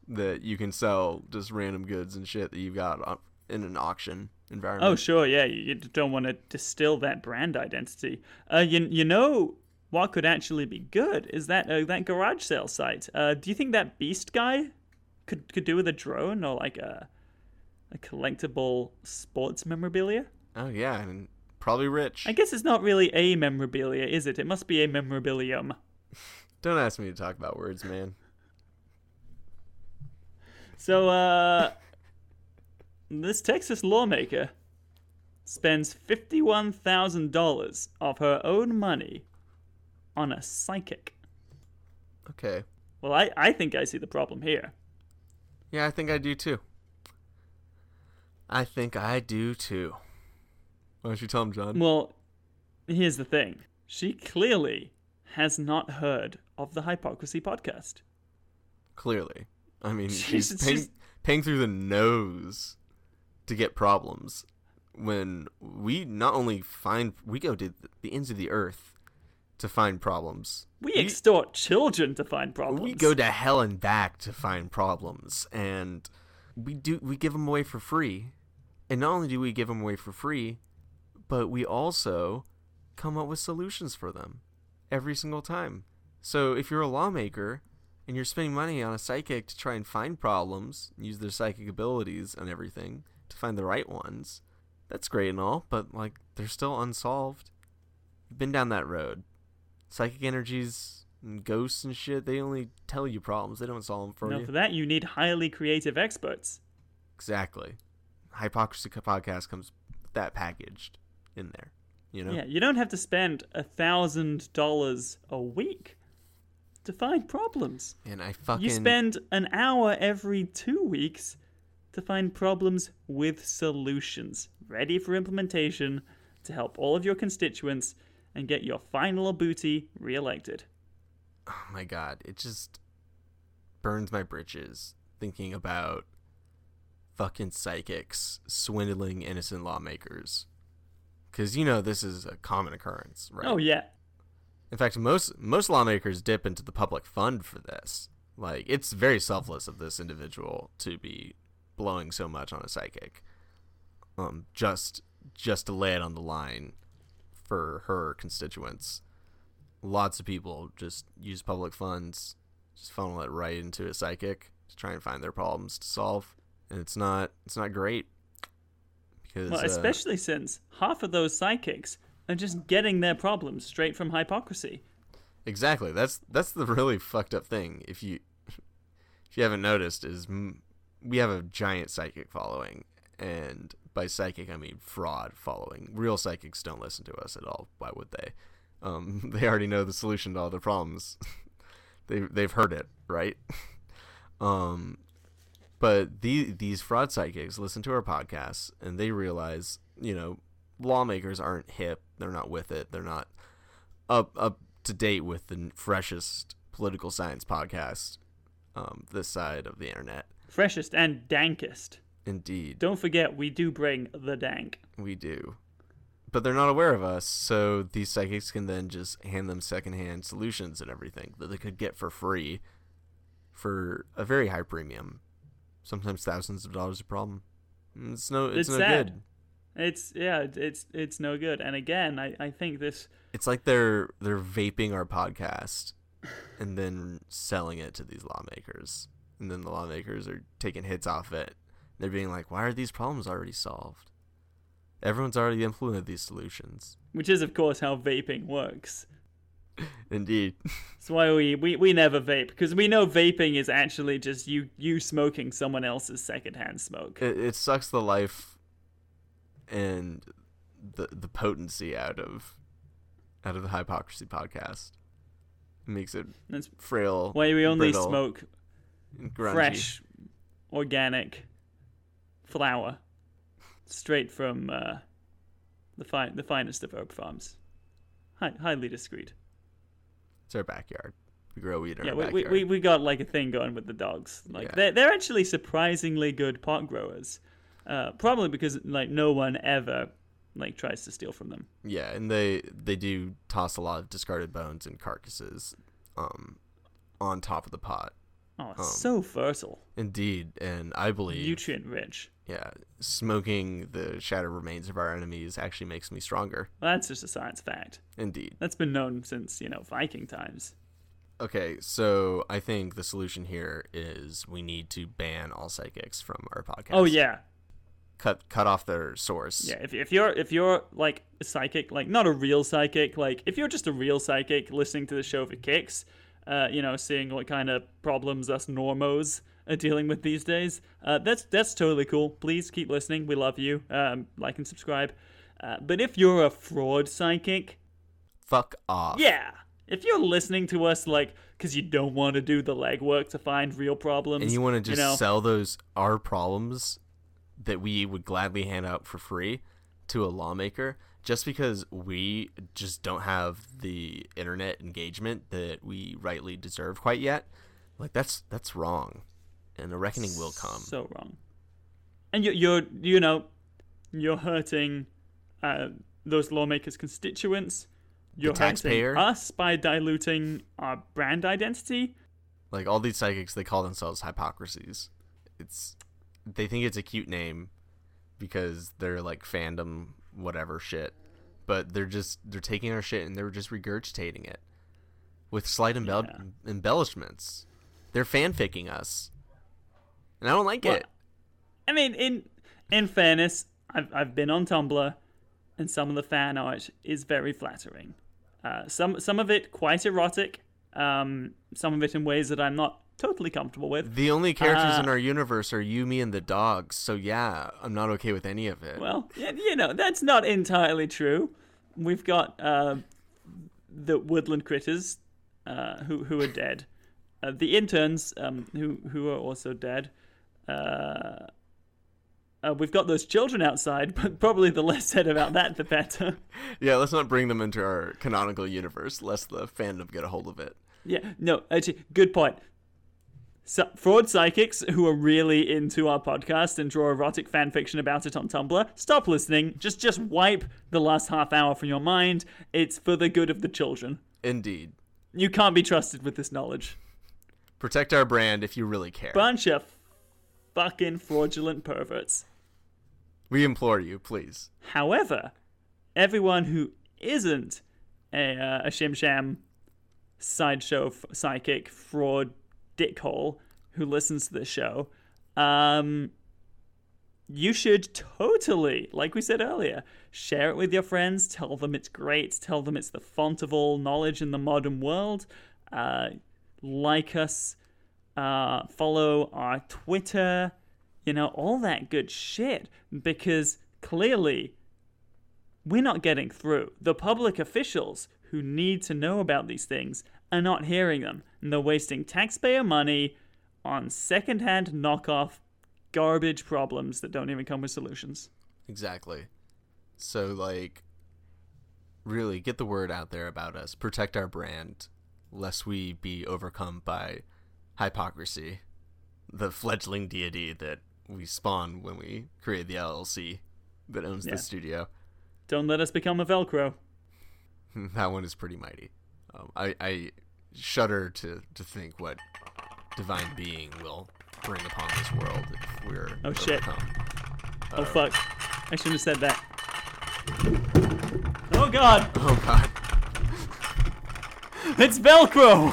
that you can sell just random goods and shit that you've got in an auction environment. Oh sure, yeah. You, you don't want to distill that brand identity. Uh, you you know what could actually be good is that uh, that garage sale site. Uh, do you think that Beast guy could could do with a drone or like a a collectible sports memorabilia? Oh yeah, and probably rich. I guess it's not really a memorabilia, is it? It must be a memorabilium. [LAUGHS] Don't ask me to talk about words, man. So, uh, this Texas lawmaker spends $51,000 of her own money on a psychic. Okay. Well, I, I think I see the problem here. Yeah, I think I do too. I think I do too. Why don't you tell him, John? Well, here's the thing she clearly has not heard of the Hypocrisy podcast. Clearly. I mean, [LAUGHS] She's- she's paying, just- paying through the nose to get problems when we not only find, we go to the ends of the earth to find problems. We extort children to find problems. We go to hell and back to find problems, and we do we give them away for free. And not only do we give them away for free, but we also come up with solutions for them every single time. So if you're a lawmaker and you're spending money on a psychic to try and find problems, use their psychic abilities and everything to find the right ones, that's great and all, but like they're still unsolved. You've been down that road. Psychic energies and ghosts and shit, they only tell you problems. They don't solve them for Now, you. for that, you need highly creative experts. Exactly. Hypocrisy podcast comes that packaged in there. You know? Yeah, you don't have to spend a thousand dollars a week to find problems. And I fucking You spend an hour every two weeks to to find problems with solutions ready for implementation to help all of your constituents and get your final booty re-elected. Oh my god, it just burns my britches thinking about fucking psychics swindling innocent lawmakers. Cuz you know this is a common occurrence, right? Oh yeah. In fact, most most lawmakers dip into the public fund for this. Like it's very selfless of this individual to be blowing so much on a psychic. Um just just to lay it on the line for her constituents. Lots of people just use public funds, just funnel it right into a psychic to try and find their problems to solve. And it's not it's not great. Because Well, uh, especially since half of those psychics are just getting their problems straight from hypocrisy. Exactly. That's that's the really fucked up thing. If you if you haven't noticed, is m- we have a giant psychic following, and by psychic I mean fraud following. Real psychics don't listen to us at all. Why would they? Um, [LAUGHS] they already know the solution to all their problems. [LAUGHS] they they've heard it, right? [LAUGHS] um, but the these fraud psychics listen to our podcasts and they realize, you know, lawmakers aren't hip. They're not with it. They're not up up to date with the freshest political science podcast um, this side of the internet. Freshest and dankest. Indeed, Don't forget, we do bring the dank. we do. But they're not aware of us, so these psychics can then just hand them secondhand solutions and everything that they could get for free for a very high premium, sometimes thousands of dollars a problem. It's no, it's, It's no sad. good. It's yeah, it's it's no good. And again, I, I think this It's like they're they're vaping our podcast and then selling it to these lawmakers. And then the lawmakers are taking hits off it. They're being like, "Why are these problems already solved? Everyone's already implemented these solutions." which is of course how vaping works. [LAUGHS] Indeed. That's why we, we, we never vape because we know vaping is actually just you you smoking someone else's secondhand smoke. it, it sucks the life and the the potency out of out of the hypocrisy podcast. It makes it That's frail. why we only brittle, smoke fresh, organic flower, straight from uh, the fine the finest of herb farms. Hi, highly discreet. It's our backyard. We grow weed in Yeah, our we, we, backyard. we, we got like a thing going with the dogs. Like Yeah. they're they're actually surprisingly good pot growers. Uh, probably because like no one ever like tries to steal from them. Yeah, and they they do toss a lot of discarded bones and carcasses um on top of the pot. Oh, it's Um, so fertile, Indeed, and I believe nutrient rich. Yeah, smoking the shattered remains of our enemies actually makes me stronger. Well, that's just a science fact. Indeed. That's been known since you know Viking times. Okay, so I think the solution here is we need to ban all psychics from our podcast. Oh yeah, Cut cut off their source. yeah. If if you're if you're like a psychic, like not a real psychic, like if you're just a real psychic listening to the show for kicks, uh, you know, seeing what kind of problems us normos are dealing with these days, uh, that's that's totally cool. Please keep listening. We love you. Um, like and subscribe. Uh, but if you're a fraud psychic, Fuck off. yeah. If you're listening to us like because you don't want to do the legwork to find real problems, And you want to just know, sell those our problems that we would gladly hand out for free to a lawmaker just because we just don't have the internet engagement that we rightly deserve quite yet. Like that's that's wrong. And a reckoning will come. So wrong. And you're, you're, you know, you're hurting uh, those lawmakers' constituents. You're taxpayer. hurting us by diluting our brand identity. Like all these psychics, they call themselves hypocrisies. It's they think it's a cute name because they're like fandom whatever shit, but they're just they're taking our shit and they're just regurgitating it with slight embell- Yeah. embellishments. They're fanficking us, and I don't like Well, it. I mean, in in fairness, I've I've been on Tumblr, and some of the fan art is very flattering. Uh, some some of it quite erotic. Um, some of it in ways that I'm not totally comfortable with. The only characters Uh, in our universe are you, me, and the dogs. So yeah, I'm not okay with any of it. Well, you know, that's not entirely true. We've got uh, the woodland critters uh, who who are dead. Uh, the interns um, who who are also dead. Uh, uh, we've got those children outside, [LAUGHS] but probably the less said about that, the better. [LAUGHS] Yeah, let's not bring them into our canonical universe, lest the fandom get a hold of it. Yeah, no, actually, good point. So, fraud psychics who are really into our podcast and draw erotic fan fiction about it on Tumblr, stop listening. Just just wipe the last half hour from your mind. It's for the good of the children. Indeed. You can't be trusted with this knowledge. Protect our brand if you really care. Bunch of fucking fraudulent perverts. we implore you, please. However, everyone who isn't a, uh, a Shim Sham sideshow f- psychic fraud dickhole who listens to this show, um, you should totally, like we said earlier, share it with your friends. Tell them it's great. Tell them it's the font of all knowledge in the modern world. Uh, like us, uh, follow our Twitter, you know, all that good shit. Because clearly, we're not getting through. The public officials who need to know about these things are not hearing them, and they're wasting taxpayer money on secondhand knockoff garbage problems that don't even come with solutions. Exactly. So, like, really get the word out there about us. Protect our brand, lest we be overcome by hypocrisy, the fledgling deity that we spawn when we create the LLC that owns Yeah. the studio. Don't let us become a Velcro. [LAUGHS] that one is pretty mighty. Um, I, I shudder to, to think what divine being will bring upon this world if we're Oh, shit. overcome. Oh fuck. I shouldn't have said that. Oh god! [LAUGHS] Oh god. It's Velcro!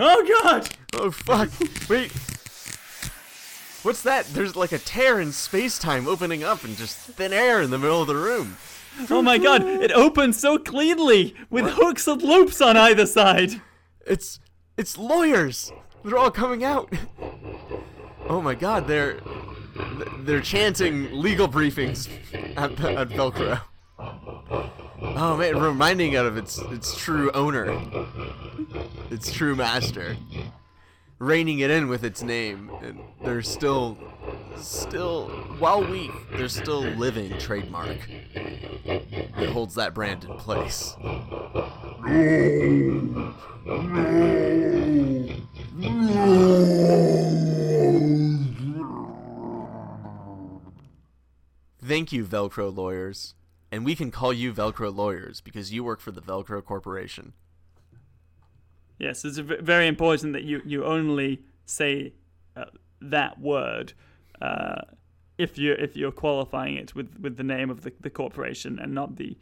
Oh god! Oh fuck! Wait. What's that? There's like a tear in space time opening up and just thin air in the middle of the room. Oh my god, it opens so cleanly with hooks and loops on either side. It's it's lawyers. They're all coming out. Oh my god, they're they're chanting legal briefings at, at Velcro. Oh man, reminding it of its its true owner, its true master, reining it in with its name, and they're still, still while weak, they're still living trademark. That holds that brand in place. Thank you, Velcro lawyers. And we can call you Velcro lawyers because you work for the Velcro Corporation. Yes, it's very important that you, you only say uh, that word uh, if you if you're qualifying it with, with the name of the, the corporation and not the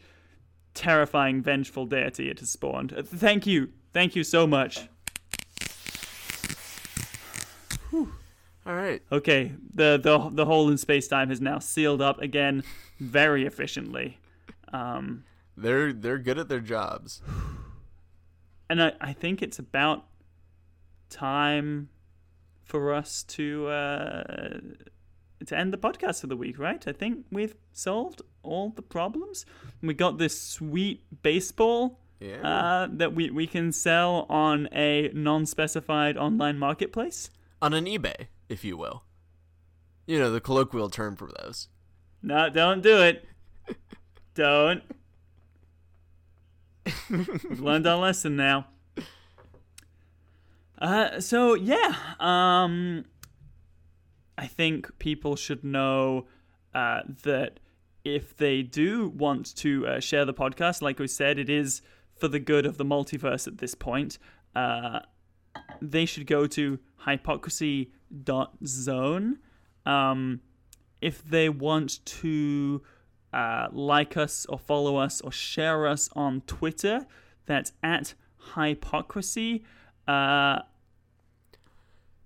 terrifying vengeful deity it has spawned. Uh, thank you, thank you so much. All right. Okay, the the the hole in space time has now sealed up again, very efficiently. Um, They're they're good at their jobs. [SIGHS] and I, I think it's about time for us to uh, to end the podcast for the week, right? I think we've solved all the problems. We got this sweet baseball Yeah. uh, that we, we can sell on a non-specified online marketplace. On an eBay, if you will. You know, the colloquial term for those. No, don't do it. don't. We've learned our lesson now. Uh, so yeah, um, I think people should know uh, that if they do want to uh, share the podcast, like we said, it is for the good of the multiverse at this point. Uh, they should go to hypocrisy.zone. Um, if they want to uh, like us or follow us or share us on Twitter, that's at hypocrisy. Uh,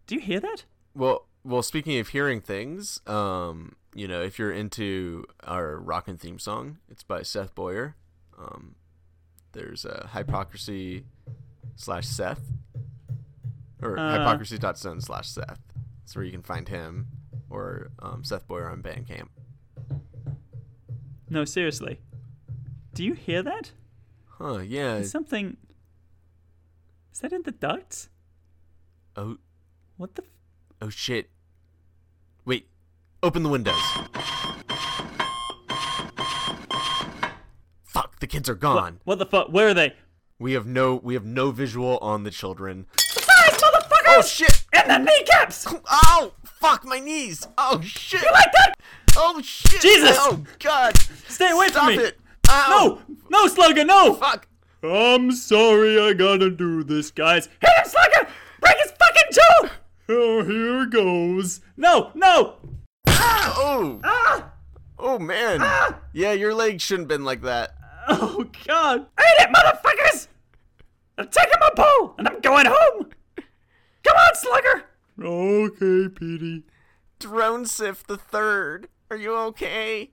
do you hear that? Well, well. Speaking of hearing things, um, you know, if you're into our rockin' theme song, it's by Seth Boyer. Um, there's a hypocrisy slash Seth, or Uh. hypocrisy.zone slash Seth. That's where you can find him or um, Seth Boyer on Bandcamp. No, seriously. Do you hear that? Huh, yeah. Is something. Is that in the ducts? Oh, What the? F- oh shit. Wait. Open the windows. Fuck, the kids are gone. what the fuck? Where are they? We have no we have no visual on the children. Oh shit! In the kneecaps! Ow! Fuck my knees! Oh shit! You like that? Oh shit! Jesus! Oh god! Stay away Stop from me! it! Ow! No! No, Slugger, no! Fuck! I'm sorry I gotta do this, guys. Hit him, Slugger! Break his fucking jaw! Oh, here goes. No, no! Oh! Ah! Oh man! Ah! Yeah, your leg shouldn't been like that. Oh, God. Eat it, motherfuckers! I'm taking my ball, and I'm going home! Come on, Slugger! Okay, Petey. Drone Sif the third. Are you okay?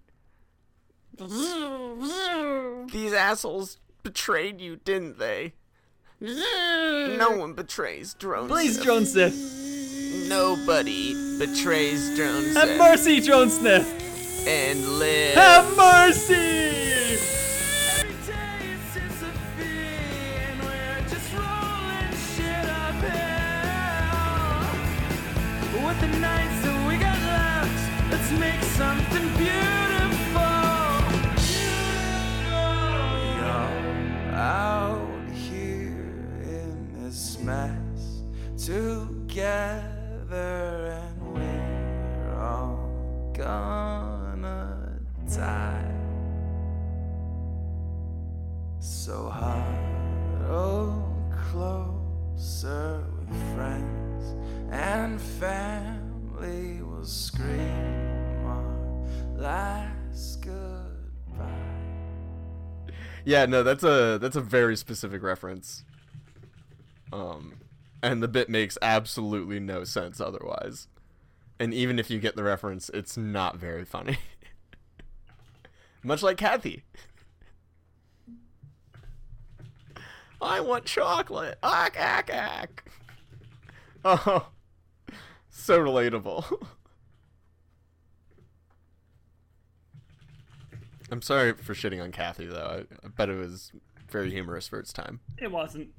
These assholes betrayed you, didn't they? No one betrays Drone Please, Sif. Drone Sniff. Nobody betrays Drone Have Sif. mercy, Drone Sniff. And live. Have mercy! Together, and we're all gonna die. So huddle closer with friends and family will scream last goodbye. Yeah, no, that's a that's a very specific reference. Um, and the bit makes absolutely no sense otherwise. And even if you get the reference, it's not very funny. [LAUGHS] Much like Cathy. [LAUGHS] I want chocolate. Ack ack ack. [LAUGHS] Oh, so relatable. I'm sorry for shitting on Cathy though. I, bet it was very humorous for its time. It wasn't.